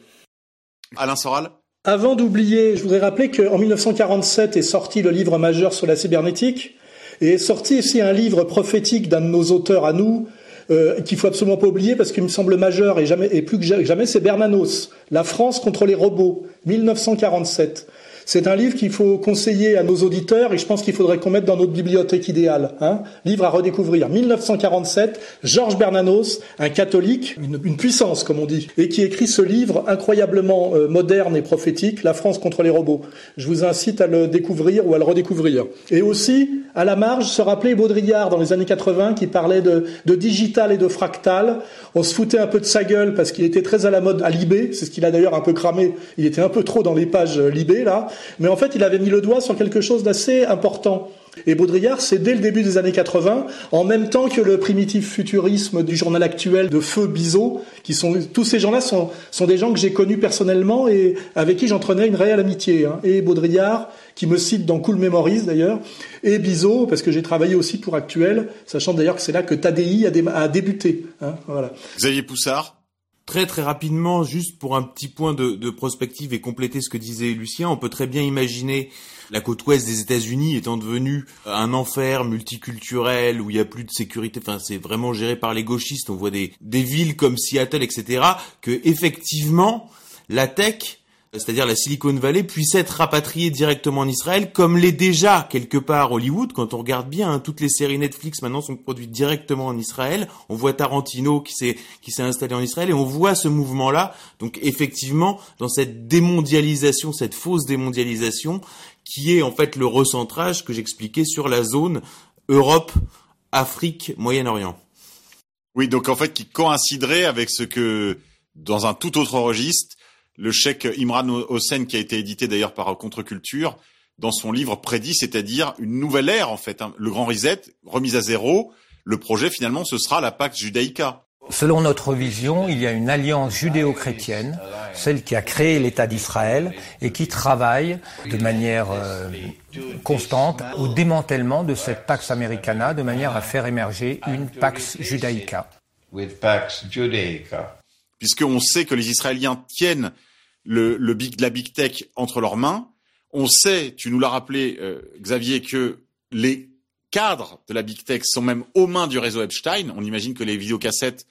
Alain Soral Avant d'oublier, je voudrais rappeler qu'en 1947 est sorti le livre majeur sur la cybernétique et est sorti aussi un livre prophétique d'un de nos auteurs à nous, euh, qu'il faut absolument pas oublier parce qu'il me semble majeur et, jamais, et plus que jamais, c'est Bernanos, La France contre les robots, 1947. C'est un livre qu'il faut conseiller à nos auditeurs et je pense qu'il faudrait qu'on mette dans notre bibliothèque idéale. Hein livre à redécouvrir. 1947, Georges Bernanos, un catholique, une, puissance comme on dit, et qui écrit ce livre incroyablement euh, moderne et prophétique, La France contre les robots. Je vous incite à le découvrir ou à le redécouvrir. Et aussi, à la marge, se rappeler Baudrillard dans les années 80 qui parlait de, de digital et de fractal. On se foutait un peu de sa gueule parce qu'il était très à la mode à Libé, c'est ce qu'il a d'ailleurs un peu cramé. Il était un peu trop dans les pages Libé là. Mais en fait, il avait mis le doigt sur quelque chose d'assez important. Et Baudrillard, c'est dès le début des années 80, en même temps que le primitif futurisme du journal actuel de Feu Bizot, qui sont tous ces gens-là sont, sont des gens que j'ai connus personnellement et avec qui j'entraînais une réelle amitié. Hein. Et Baudrillard, qui me cite dans Cool Memories d'ailleurs, et Bizot, parce que j'ai travaillé aussi pour Actuel, sachant d'ailleurs que c'est là que Tadi a, a débuté. Hein. Voilà. Xavier Poussard Très très rapidement, juste pour un petit point de, de, prospective et compléter ce que disait Lucien, on peut très bien imaginer la côte ouest des États-Unis étant devenue un enfer multiculturel où il y a plus de sécurité. Enfin, c'est vraiment géré par les gauchistes. On voit des, des villes comme Seattle, etc. Que effectivement, la tech c'est-à-dire la Silicon Valley, puisse être rapatriée directement en Israël, comme l'est déjà quelque part Hollywood. Quand on regarde bien, hein, toutes les séries Netflix maintenant sont produites directement en Israël. On voit Tarantino qui s'est qui s'est installé en Israël et on voit ce mouvement-là. Donc effectivement, dans cette démondialisation, cette fausse démondialisation, qui est en fait le recentrage que j'expliquais sur la zone Europe, Afrique, Moyen-Orient. Oui, donc en fait qui coïnciderait avec ce que dans un tout autre registre le chèque Imran Hossein, qui a été édité d'ailleurs par Contre-Culture, dans son livre prédit, c'est-à-dire une nouvelle ère en fait, hein. le grand reset, remise à zéro. Le projet finalement, ce sera la Pax Judaïca. Selon notre vision, il y a une alliance judéo-chrétienne, celle qui a créé l'État d'Israël et qui travaille de manière euh, constante au démantèlement de cette Pax Americana de manière à faire émerger une Pax Judaïca. Puisqu'on sait que les Israéliens tiennent le, le big, la big tech entre leurs mains. On sait, tu nous l'as rappelé, euh, Xavier, que les cadres de la big tech sont même aux mains du réseau Epstein. On imagine que les vidéocassettes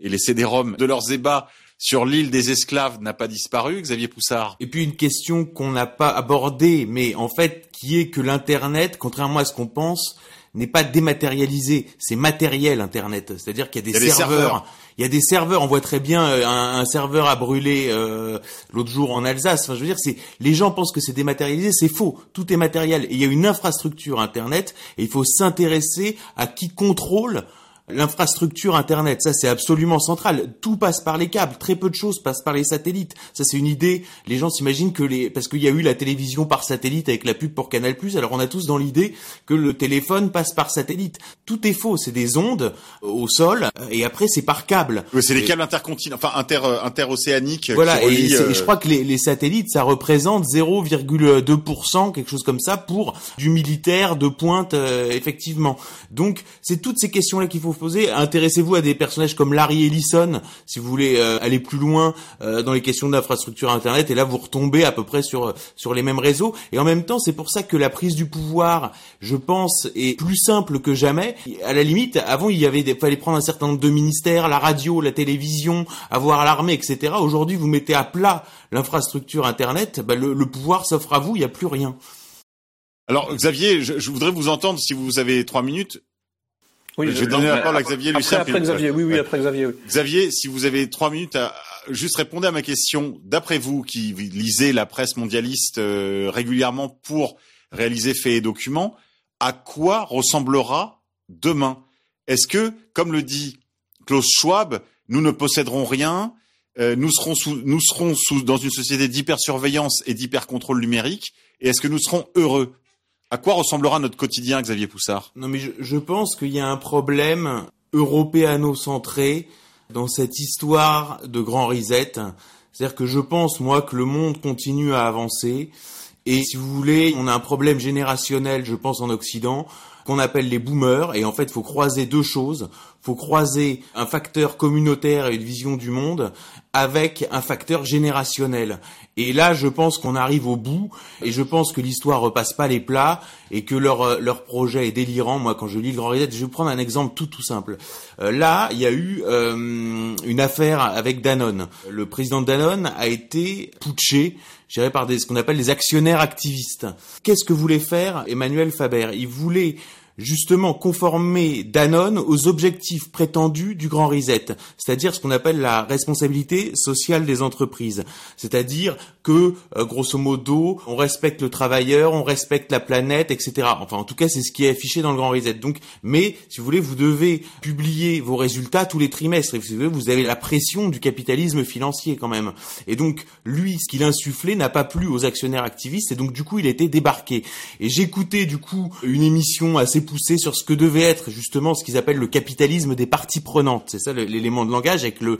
et les CD-ROM de leurs ébats sur l'île des esclaves n'a pas disparu, Xavier Poussard. Et puis une question qu'on n'a pas abordée, mais en fait qui est que l'Internet, contrairement à ce qu'on pense, n'est pas dématérialisé, c'est matériel Internet. C'est-à-dire qu'il y a des, serveurs. Il y a des serveurs. On voit très bien euh, un, serveur a brûlé euh, l'autre jour en Alsace. Enfin, je veux dire, c'est les gens pensent que c'est dématérialisé, c'est faux. Tout est matériel. Il y a une infrastructure Internet et il faut s'intéresser à qui contrôle L'infrastructure Internet, ça c'est absolument central. Tout passe par les câbles, très peu de choses passent par les satellites. Ça c'est une idée. Les gens s'imaginent que les, parce qu'il y a eu la télévision par satellite avec la pub pour Canal+, alors on a tous dans l'idée que le téléphone passe par satellite. Tout est faux. C'est des ondes au sol et après c'est par câble. c'est les câbles intercontinentaux, enfin inter, euh, interocéaniques. Voilà. et, je crois que les, les satellites, ça représente 0,2%, quelque chose comme ça, pour du militaire de pointe, euh, effectivement. Donc c'est toutes ces questions-là qu'il faut Intéressez-vous à des personnages comme Larry Ellison, si vous voulez euh, aller plus loin euh, dans les questions d'infrastructure Internet. Et là, vous retombez à peu près sur sur les mêmes réseaux. Et en même temps, c'est pour ça que la prise du pouvoir, je pense, est plus simple que jamais. À la limite, avant, il y avait, des, fallait prendre un certain nombre de ministères, la radio, la télévision, avoir l'armée, etc. Aujourd'hui, vous mettez à plat l'infrastructure Internet, bah, le, le pouvoir s'offre à vous. Il n'y a plus rien. Alors Xavier, je, je, voudrais vous entendre si vous avez trois minutes oui, je vais donner la parole à Xavier Lucien. Après Xavier, oui, oui, après Xavier. Oui. Xavier, si vous avez trois minutes, à, juste répondre à ma question. D'après vous, qui lisez la presse mondialiste euh, régulièrement pour réaliser faits et documents, à quoi ressemblera demain? Est-ce que, comme le dit Klaus Schwab, nous ne posséderons rien euh, nous serons sous, nous serons sous, dans une société d'hypersurveillance et d'hypercontrôle numérique, et est-ce que nous serons heureux? À quoi ressemblera notre quotidien, Xavier Poussard? Non, mais je, je pense qu'il y a un problème européano-centré dans cette histoire de grand reset. C'est-à-dire que je pense, moi, que le monde continue à avancer. Et si vous voulez, on a un problème générationnel, je pense, en Occident, qu'on appelle les boomers. Et en fait, il faut croiser deux choses. Il faut croiser un facteur communautaire et une vision du monde avec un facteur générationnel. Et là, je pense qu'on arrive au bout, et je pense que l'histoire repasse pas les plats, et que leur euh, leur projet est délirant. Moi, quand je lis le Grand Reset, je vais prendre un exemple tout tout simple. Euh, là, il y a eu euh, une affaire avec Danone. Le président de Danone a été putché, géré par des, ce qu'on appelle des actionnaires activistes. Qu'est-ce que voulait faire Emmanuel Faber? Il voulait justement conformer Danone aux objectifs prétendus du Grand Reset, c'est-à-dire ce qu'on appelle la responsabilité sociale des entreprises, c'est-à-dire que euh, grosso modo on respecte le travailleur, on respecte la planète, etc. Enfin en tout cas c'est ce qui est affiché dans le Grand Reset. Donc, mais si vous voulez, vous devez publier vos résultats tous les trimestres. Et vous savez, vous avez la pression du capitalisme financier quand même. Et donc lui, ce qu'il insufflait n'a pas plu aux actionnaires activistes et donc du coup il a été débarqué. Et j'écoutais du coup une émission assez poussée sur ce que devait être justement ce qu'ils appellent le capitalisme des parties prenantes. C'est ça l'élément de langage avec le,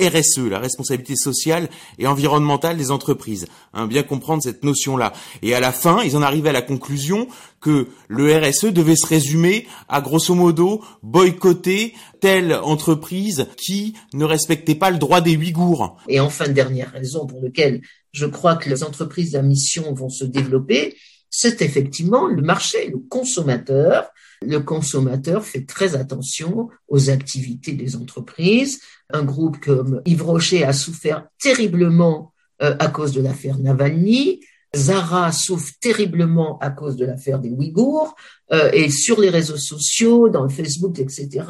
RSE, la responsabilité sociale et environnementale des entreprises. Hein, bien comprendre cette notion-là. Et à la fin, ils en arrivaient à la conclusion que le RSE devait se résumer à grosso modo boycotter telle entreprise qui ne respectait pas le droit des Ouïghours. Et enfin, dernière raison pour laquelle je crois que les entreprises à mission vont se développer, c'est effectivement le marché, le consommateur. Le consommateur fait très attention aux activités des entreprises. Un groupe comme Yves Rocher a souffert terriblement euh, à cause de l'affaire Navalny. Zara souffre terriblement à cause de l'affaire des Ouïghours euh, et sur les réseaux sociaux, dans le Facebook, etc.,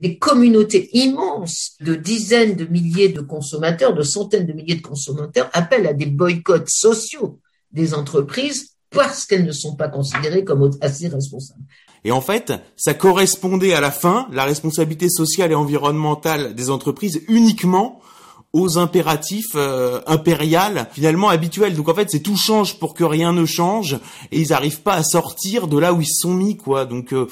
des communautés immenses de dizaines de milliers de consommateurs, de centaines de milliers de consommateurs appellent à des boycotts sociaux des entreprises parce qu'elles ne sont pas considérées comme assez responsables. Et en fait, ça correspondait à la fin, la responsabilité sociale et environnementale des entreprises uniquement aux impératifs euh, finalement habituels. Donc en fait, c'est tout change pour que rien ne change et ils arrivent pas à sortir de là où ils se sont mis quoi. Donc euh,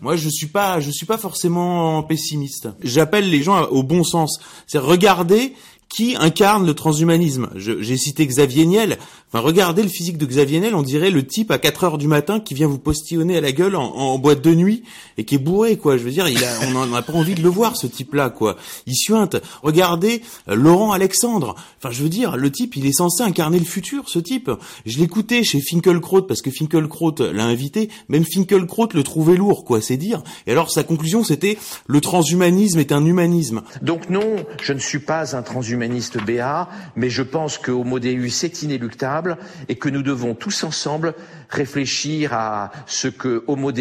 moi je suis pas je suis pas forcément pessimiste. J'appelle les gens au bon sens. C'est regarder qui incarne le transhumanisme. J'ai cité Xavier Niel. Enfin, regardez le physique de Xavier Niel, on dirait le type à 4 heures du matin qui vient vous postillonner à la gueule en, boîte de nuit et qui est bourré, quoi. Je veux dire, il a, on n'a pas envie de le voir, ce type-là, quoi. Il suinte. Regardez euh, Laurent Alexandre. Enfin, je veux dire, le type, il est censé incarner le futur, ce type. Je l'écoutais chez Finkelkraut parce que Finkelkraut l'a invité. Même Finkelkraut le trouvait lourd, quoi. C'est dire. Et alors, sa conclusion, c'était le transhumanisme est un humanisme. Donc non, je ne suis pas un transhumaniste humaniste BA, mais je pense que Homo Deus est inéluctable et que nous devons tous ensemble réfléchir à ce que Homo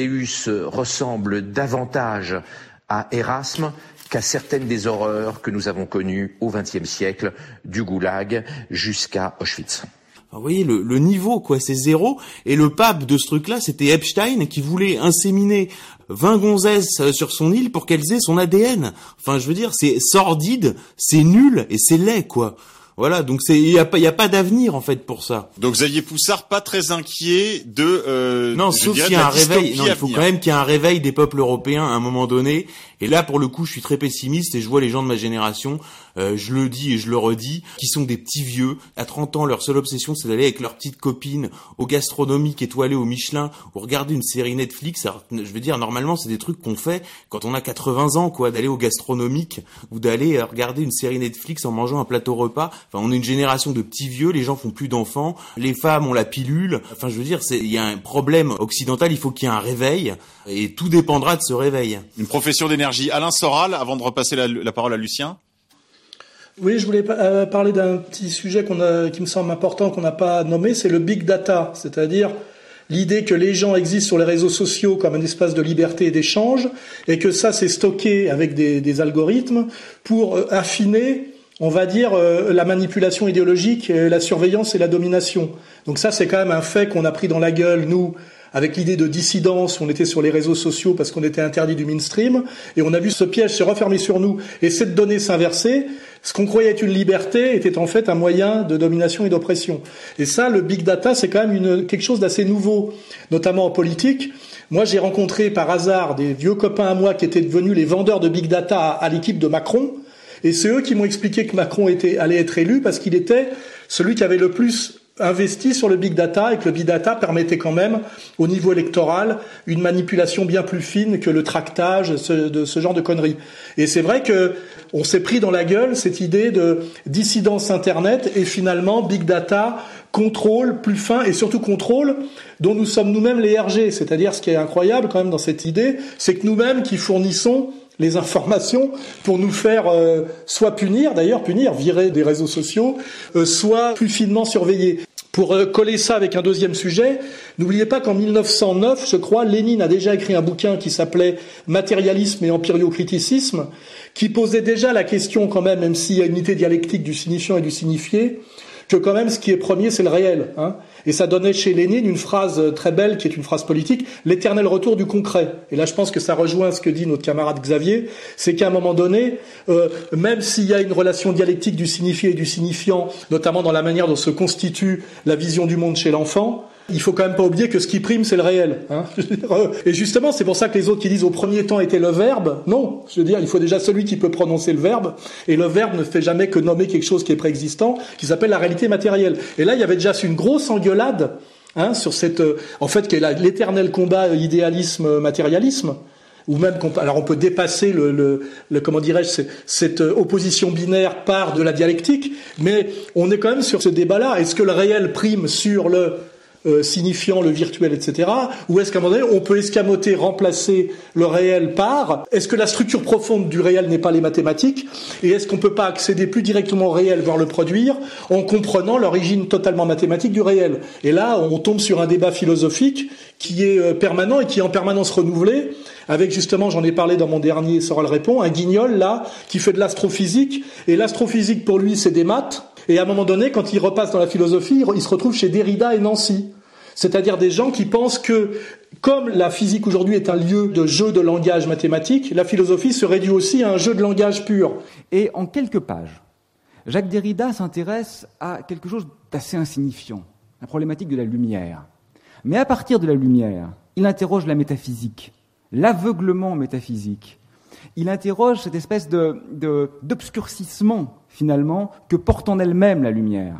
ressemble davantage à Erasme qu'à certaines des horreurs que nous avons connues au XXe siècle, du goulag jusqu'à Auschwitz. vous voyez, le, le, niveau, quoi, c'est zéro. Et le pape de ce truc-là, c'était Epstein qui voulait inséminer 20 gonzesses euh, sur son île pour qu'elles aient son ADN. Enfin, je veux dire, c'est sordide, c'est nul et c'est laid, quoi. Voilà, donc c'est il y a pas y a pas d'avenir en fait pour ça. Donc Xavier Poussard pas très inquiet de euh, Non, sauf qu'il y a un réveil, non, il faut quand même qu'il y ait un réveil des peuples européens à un moment donné et là pour le coup, je suis très pessimiste et je vois les gens de ma génération euh, je le dis et je le redis, qui sont des petits vieux. À 30 ans, leur seule obsession, c'est d'aller avec leurs petites copines au gastronomique étoilé au Michelin ou regarder une série Netflix. je veux dire, normalement, c'est des trucs qu'on fait quand on a 80 ans, quoi, d'aller au gastronomique ou d'aller euh, regarder une série Netflix en mangeant un plateau repas. Enfin, on est une génération de petits vieux, les gens font plus d'enfants, les femmes ont la pilule. Enfin, je veux dire, il y a un problème occidental, il faut qu'il y ait un réveil et tout dépendra de ce réveil. Une profession d'énergie. Alain Soral, avant de repasser la parole à Lucien. Oui, je voulais euh, parler d'un petit sujet qui me semble important qu'on n'a pas nommé, c'est le big data, c'est-à-dire l'idée que les gens existent sur les réseaux sociaux comme un espace de liberté et d'échange, et que ça c'est stocké avec des, algorithmes pour euh, affiner, on va dire, euh, la manipulation idéologique, la surveillance et la domination. Donc ça c'est quand même un fait qu'on a pris dans la gueule, nous, avec l'idée de dissidence, on était sur les réseaux sociaux parce qu'on était interdit du mainstream, et on a vu ce piège se refermer sur nous, et cette donnée s'inverser, ce qu'on croyait être une liberté était en fait un moyen de domination et d'oppression. Et ça, le big data, c'est quand même une, quelque chose d'assez nouveau, notamment en politique. Moi, j'ai rencontré par hasard des vieux copains à moi qui étaient devenus les vendeurs de big data à, l'équipe de Macron. Et c'est eux qui m'ont expliqué que Macron était, allait être élu parce qu'il était celui qui avait le plus investi sur le big data et que le big data permettait quand même, au niveau électoral, une manipulation bien plus fine que le tractage de ce genre de conneries. Et c'est vrai que on s'est pris dans la gueule cette idée de dissidence Internet et finalement big data, contrôle plus fin et surtout contrôle dont nous sommes nous-mêmes les RG. C'est-à-dire ce qui est incroyable quand même dans cette idée, c'est que nous-mêmes qui fournissons les informations pour nous faire euh, soit punir, d'ailleurs punir, virer des réseaux sociaux, euh, soit plus finement surveiller. Pour euh, coller ça avec un deuxième sujet, n'oubliez pas qu'en 1909, je crois, Lénine a déjà écrit un bouquin qui s'appelait Matérialisme et empiriocriticisme, qui posait déjà la question quand même, même s'il y a une unité dialectique du signifiant et du signifié, que quand même ce qui est premier, c'est le réel. Hein. Et ça donnait chez Lénine une phrase très belle, qui est une phrase politique, l'éternel retour du concret. Et là, je pense que ça rejoint ce que dit notre camarade Xavier, c'est qu'à un moment donné, euh, même s'il y a une relation dialectique du signifié et du signifiant, notamment dans la manière dont se constitue la vision du monde chez l'enfant, il faut quand même pas oublier que ce qui prime, c'est le réel. Hein et justement, c'est pour ça que les autres qui disent au premier temps était le verbe, non. Je veux dire, il faut déjà celui qui peut prononcer le verbe, et le verbe ne fait jamais que nommer quelque chose qui est préexistant, qui s'appelle la réalité matérielle. Et là, il y avait déjà une grosse engueulade hein, sur cette, euh, en fait, qui est l'éternel combat idéalisme-matérialisme ou même alors on peut dépasser le, le, le comment dirais-je cette opposition binaire par de la dialectique, mais on est quand même sur ce débat-là. Est-ce que le réel prime sur le euh, signifiant le virtuel, etc. Ou est-ce qu'à un moment donné, on peut escamoter, remplacer le réel par Est-ce que la structure profonde du réel n'est pas les mathématiques Et est-ce qu'on ne peut pas accéder plus directement au réel, voire le produire, en comprenant l'origine totalement mathématique du réel? Et là, on tombe sur un débat philosophique qui est euh, permanent et qui est en permanence renouvelé, avec justement, j'en ai parlé dans mon dernier Soral répond, un guignol là, qui fait de l'astrophysique, et l'astrophysique pour lui c'est des maths, et à un moment donné, quand il repasse dans la philosophie, il se retrouve chez Derrida et Nancy. C'est-à-dire des gens qui pensent que, comme la physique aujourd'hui est un lieu de jeu de langage mathématique, la philosophie se réduit aussi à un jeu de langage pur. Et en quelques pages, Jacques Derrida s'intéresse à quelque chose d'assez insignifiant, la problématique de la lumière. Mais à partir de la lumière, il interroge la métaphysique, l'aveuglement métaphysique. Il interroge cette espèce d'obscurcissement finalement, que porte en elle-même la lumière.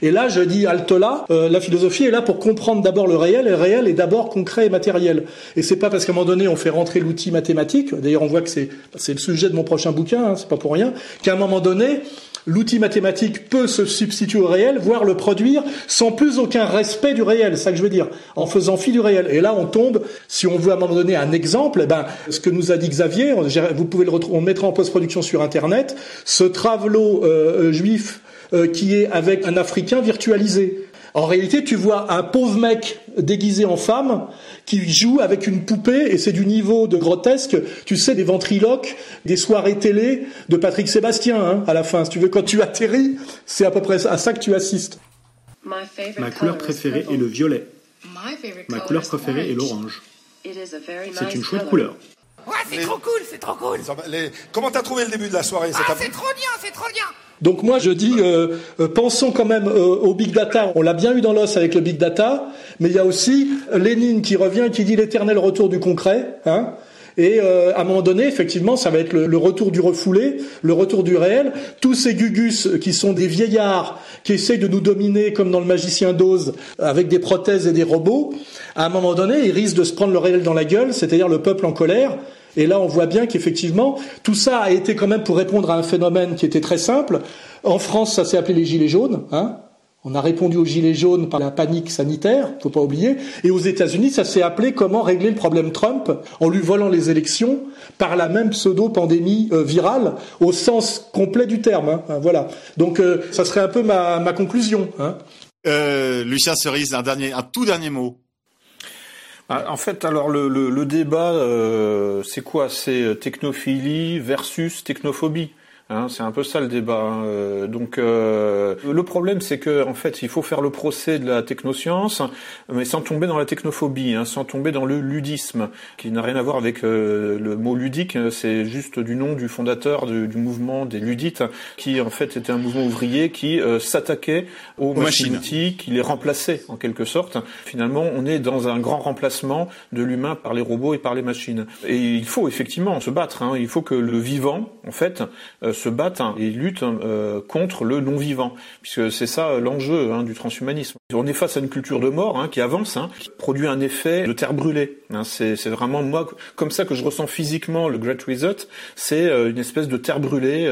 Et là, je dis Altola, euh, la philosophie est là pour comprendre d'abord le réel, et le réel est d'abord concret et matériel. Et c'est pas parce qu'à un moment donné on fait rentrer l'outil mathématique, d'ailleurs on voit que c'est le sujet de mon prochain bouquin, hein, c'est pas pour rien, qu'à un moment donné l'outil mathématique peut se substituer au réel, voire le produire sans plus aucun respect du réel, c'est ça que je veux dire, en faisant fi du réel. Et là, on tombe, si on veut à un moment donné un exemple, eh ben, ce que nous a dit Xavier, vous pouvez le retrouver, on mettra en post-production sur Internet, ce travelot euh, euh, juif euh, qui est avec un Africain virtualisé. En réalité, tu vois un pauvre mec déguisé en femme qui joue avec une poupée et c'est du niveau de grotesque, tu sais, des ventriloques, des soirées télé de Patrick Sébastien hein, à la fin. Si tu veux, quand tu atterris, c'est à peu près à ça que tu assistes. Ma couleur préférée est le violet. Ma couleur préférée est l'orange. C'est une chouette couleur. Ouais, c'est trop cool, c'est trop cool. Comment t'as trouvé le début de la soirée? Ah, C'est trop bien, c'est trop bien. Donc moi je dis, euh, euh, pensons quand même euh, au big data. On l'a bien eu dans l'os avec le big data, mais il y a aussi Lénine qui revient, qui dit l'éternel retour du concret. Hein et à un moment donné, effectivement, ça va être le, retour du refoulé, le retour du réel. Tous ces gugus qui sont des vieillards qui essayent de nous dominer comme dans le magicien d'Oz avec des prothèses et des robots, à un moment donné, ils risquent de se prendre le réel dans la gueule, c'est-à-dire le peuple en colère. Et là, on voit bien qu'effectivement, tout ça a été quand même pour répondre à un phénomène qui était très simple. En France, ça s'est appelé les gilets jaunes. Hein on a répondu aux gilets jaunes par la panique sanitaire, faut pas oublier. Et aux États-Unis, ça s'est appelé comment régler le problème Trump en lui volant les élections par la même pseudo-pandémie euh, virale au sens complet du terme. Hein. Voilà. Donc, euh, ça serait un peu ma, conclusion. Hein. Euh, Lucien Cerise, un dernier, un tout dernier mot. Ah, en fait, alors le, le, débat, euh, c'est quoi? C'est technophilie versus technophobie. Hein, c'est un peu ça le débat. Hein. Euh, donc euh, le problème, c'est que en fait, il faut faire le procès de la technoscience, mais sans tomber dans la technophobie, hein, sans tomber dans le ludisme, qui n'a rien à voir avec euh, le mot ludique. C'est juste du nom du fondateur du, du, mouvement des ludites, qui en fait était un mouvement ouvrier qui s'attaquait aux, machines, qui les remplaçait en quelque sorte. Finalement, on est dans un grand remplacement de l'humain par les robots et par les machines. Et il faut effectivement se battre. Il faut que le vivant, en fait, se battent hein, et luttent hein, euh, contre le non-vivant, puisque c'est ça euh, l'enjeu hein, du transhumanisme. On est face à une culture de mort qui avance, qui produit un effet de terre brûlée. c'est, vraiment moi comme ça que je ressens physiquement le Great Reset. C'est euh, une espèce de terre brûlée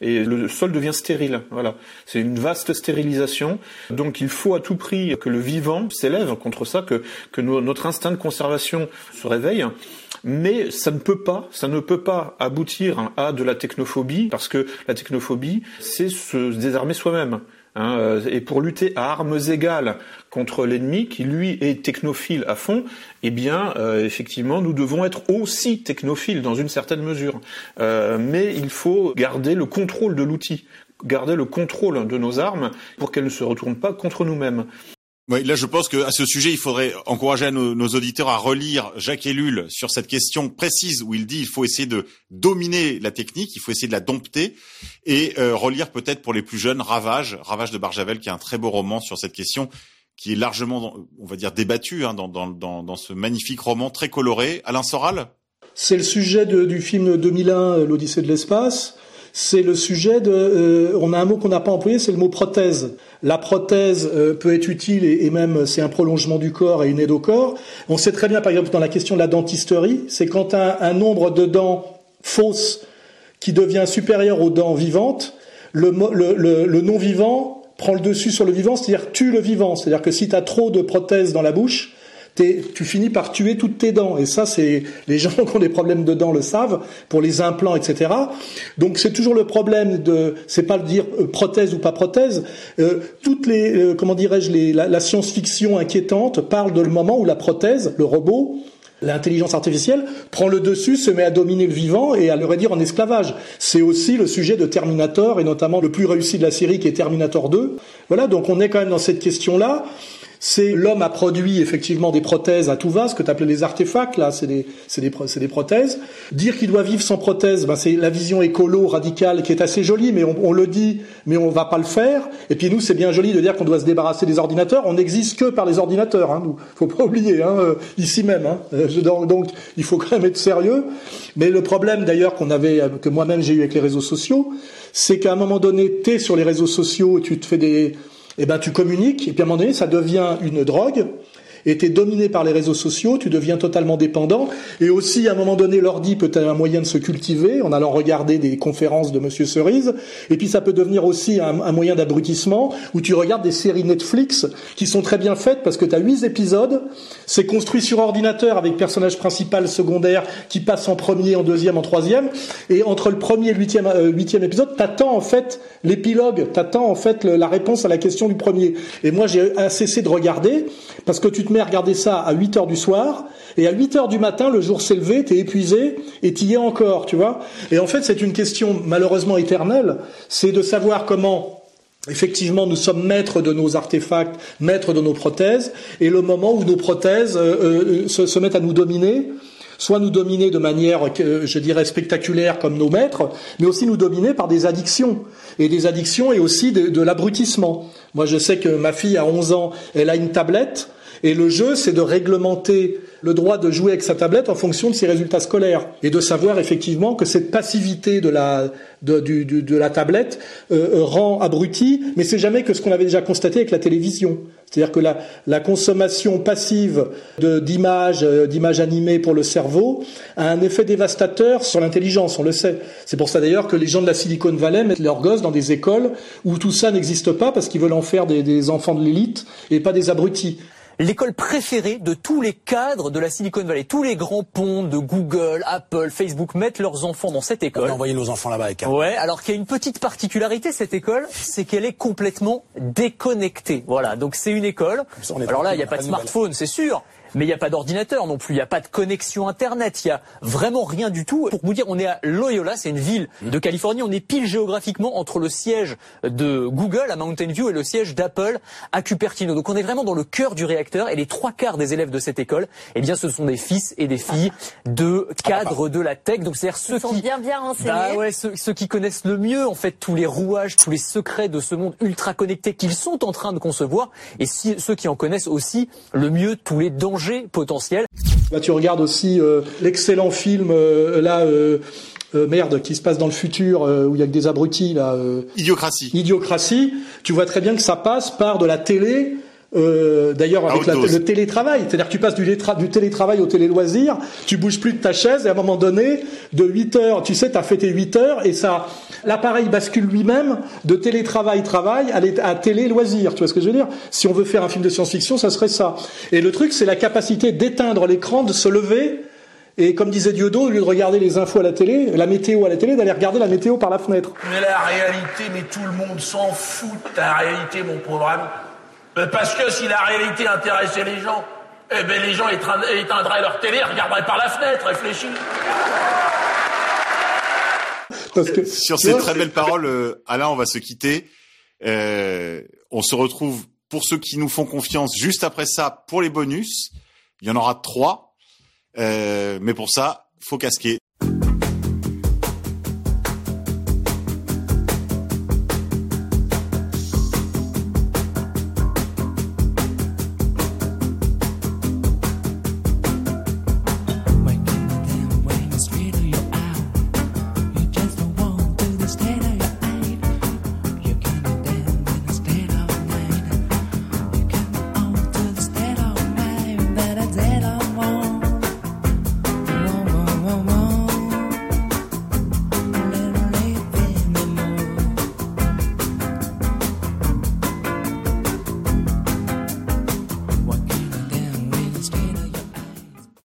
et le sol devient stérile. Voilà, c'est une vaste stérilisation. Donc il faut à tout prix que le vivant s'élève contre ça, que que notre instinct de conservation se réveille mais ça ne peut pas, ça ne peut pas aboutir à de la technophobie, parce que la technophobie, c'est se désarmer soi-même. Hein, euh, et pour lutter à armes égales contre l'ennemi, qui lui est technophile à fond, eh bien, euh, effectivement, nous devons être aussi technophiles dans une certaine mesure. Euh, mais il faut garder le contrôle de l'outil, garder le contrôle de nos armes pour qu'elles ne se retournent pas contre nous-mêmes. Oui, là, je pense qu'à ce sujet, il faudrait encourager nos, auditeurs à relire Jacques Ellul sur cette question précise où il dit il faut essayer de dominer la technique, il faut essayer de la dompter, et euh, relire peut-être pour les plus jeunes Ravage, Ravage de Barjavel, qui est un très beau roman sur cette question, qui est largement, on va dire, débattu hein, dans, dans, dans, ce magnifique roman très coloré. Alain Soral? C'est le sujet du film 2001, L'Odyssée de l'espace c'est le sujet de. Euh, on a un mot qu'on n'a pas employé, c'est le mot prothèse. La prothèse euh, peut être utile et, même c'est un prolongement du corps et une aide au corps. On sait très bien, par exemple, dans la question de la dentisterie, c'est quand un, un nombre de dents fausses qui devient supérieur aux dents vivantes, le, le non vivant prend le dessus sur le vivant, c'est-à-dire tue le vivant. C'est-à-dire que si tu as trop de prothèses dans la bouche, tu finis par tuer toutes tes dents. Et ça, c'est les gens qui ont des problèmes de dents le savent pour les implants, etc. Donc c'est toujours le problème de, c'est pas le dire euh, prothèse ou pas prothèse. Euh, toutes les, euh, comment dirais-je, les, la, la science-fiction inquiétante parle de le moment où la prothèse, le robot, L'intelligence artificielle prend le dessus, se met à dominer le vivant et à le réduire en esclavage. C'est aussi le sujet de Terminator et notamment le plus réussi de la série qui est Terminator 2. Voilà, donc on est quand même dans cette question-là c'est l'homme a produit effectivement des prothèses à tout va, ce que tu appelais les artefacts, là, c'est des, des, des prothèses. Dire qu'il doit vivre sans prothèse, ben, c'est la vision écolo radicale qui est assez jolie, mais on, on, le dit, mais on va pas le faire. Et puis nous, c'est bien joli de dire qu'on doit se débarrasser des ordinateurs. On n'existe que par les ordinateurs, hein, nous. Faut pas oublier, hein, euh, ici même. Hein. Donc, donc, il faut quand même être sérieux. Mais le problème d'ailleurs qu'on avait, que moi-même j'ai eu avec les réseaux sociaux, c'est qu'à un moment donné, tu es sur les réseaux sociaux, tu te fais des eh ben, tu communiques, et puis à un moment donné, ça devient une drogue, et tu es dominé par les réseaux sociaux, tu deviens totalement dépendant. Et aussi, à un moment donné, l'ordi peut être un moyen de se cultiver en allant regarder des conférences de Monsieur Cerise. Et puis, ça peut devenir aussi un, moyen d'abrutissement où tu regardes des séries Netflix qui sont très bien faites parce que tu as huit épisodes. C'est construit sur ordinateur avec personnage principal, secondaire qui passe en premier, en deuxième, en troisième. Et entre le premier et le huitième, euh, huitième épisode, t'attends en fait l'épilogue, t'attends en fait la réponse à la question du premier. Et moi, j'ai cessé de regarder parce que tu te mets à regarder ça à 8 heures du soir, et à 8 heures du matin, le jour s'est levé, t'es épuisé, et t'y es encore, tu vois. Et en fait, c'est une question malheureusement éternelle, c'est de savoir comment Effectivement, nous sommes maîtres de nos artefacts, maîtres de nos prothèses, et le moment où nos prothèses euh, euh, se, mettent à nous dominer, soit nous dominer de manière, je dirais, spectaculaire comme nos maîtres, mais aussi nous dominer par des addictions. Et des addictions et aussi de, de l'abrutissement. Moi, je sais que ma fille a 11 ans, elle a une tablette, et le jeu, c'est de réglementer le droit de jouer avec sa tablette en fonction de ses résultats scolaires et de savoir effectivement que cette passivité de la de, du, de la tablette euh, rend abruti, mais c'est jamais que ce qu'on avait déjà constaté avec la télévision. C'est-à-dire que la, la, consommation passive d'images, euh, d'images animées pour le cerveau a un effet dévastateur sur l'intelligence, on le sait. C'est pour ça d'ailleurs que les gens de la Silicon Valley mettent leurs gosses dans des écoles où tout ça n'existe pas parce qu'ils veulent en faire des, des enfants de l'élite et pas des abrutis l'école préférée de tous les cadres de la Silicon Valley. Tous les grands ponts de Google, Apple, Facebook mettent leurs enfants dans cette école. On va envoyer nos enfants là-bas avec Ouais, alors qu'il y a une petite particularité, cette école, c'est qu'elle est complètement déconnectée. Voilà, donc c'est une école. alors là, il n'y a pas de smartphone, c'est sûr mais il n'y a pas d'ordinateur non plus, il n'y a pas de connexion Internet, il n'y a vraiment rien du tout. Pour vous dire, on est à Loyola, c'est une ville de Californie, on est pile géographiquement entre le siège de Google à Mountain View et le siège d'Apple à Cupertino. Donc on est vraiment dans le cœur du réacteur et les trois quarts des élèves de cette école, eh bien ce sont des fils et des filles de cadres de la tech. Donc c'est-à-dire ceux sont qui bien bien renseignés. Bah ouais, ceux, ceux qui connaissent le mieux en fait tous les rouages, tous les secrets de ce monde ultra connecté qu'ils sont en train de concevoir et si, ceux qui en connaissent aussi le mieux tous les dangers potentiel. Là, tu regardes aussi euh, l'excellent film euh, là. Euh, merde, qui se passe dans le futur, où il y a que des abrutis là. Idiocratie. Idiocratie. Tu vois très bien que ça passe par de la télé euh, D'ailleurs, avec la, le télétravail, c'est-à-dire que tu passes du, du télétravail au télé-loisir, tu bouges plus de ta chaise et à un moment donné, de 8 heures, tu sais, tu as fait tes 8 heures et ça, l'appareil bascule lui-même de télétravail-travail à, à télé-loisir. Tu vois ce que je veux dire? Si on veut faire un film de science-fiction, ça serait ça. Et le truc, c'est la capacité d'éteindre l'écran, de se lever Et comme disait Diodo, au lieu de regarder les infos à la télé, la météo à la télé, d'aller regarder la météo par la fenêtre. Mais la réalité, mais tout le monde s'en fout de ta réalité, mon pauvre ami. Mais Parce que si la réalité intéressait les gens, eh ben les gens éteindraient leur télé, regarderaient par la fenêtre, réfléchis. Parce que, Sur ces vois, très belles paroles, euh, Alain, on va se quitter. Euh, on se retrouve pour ceux qui nous font confiance juste après ça pour les bonus. Il y en aura trois. Euh, mais pour ça, faut casquer.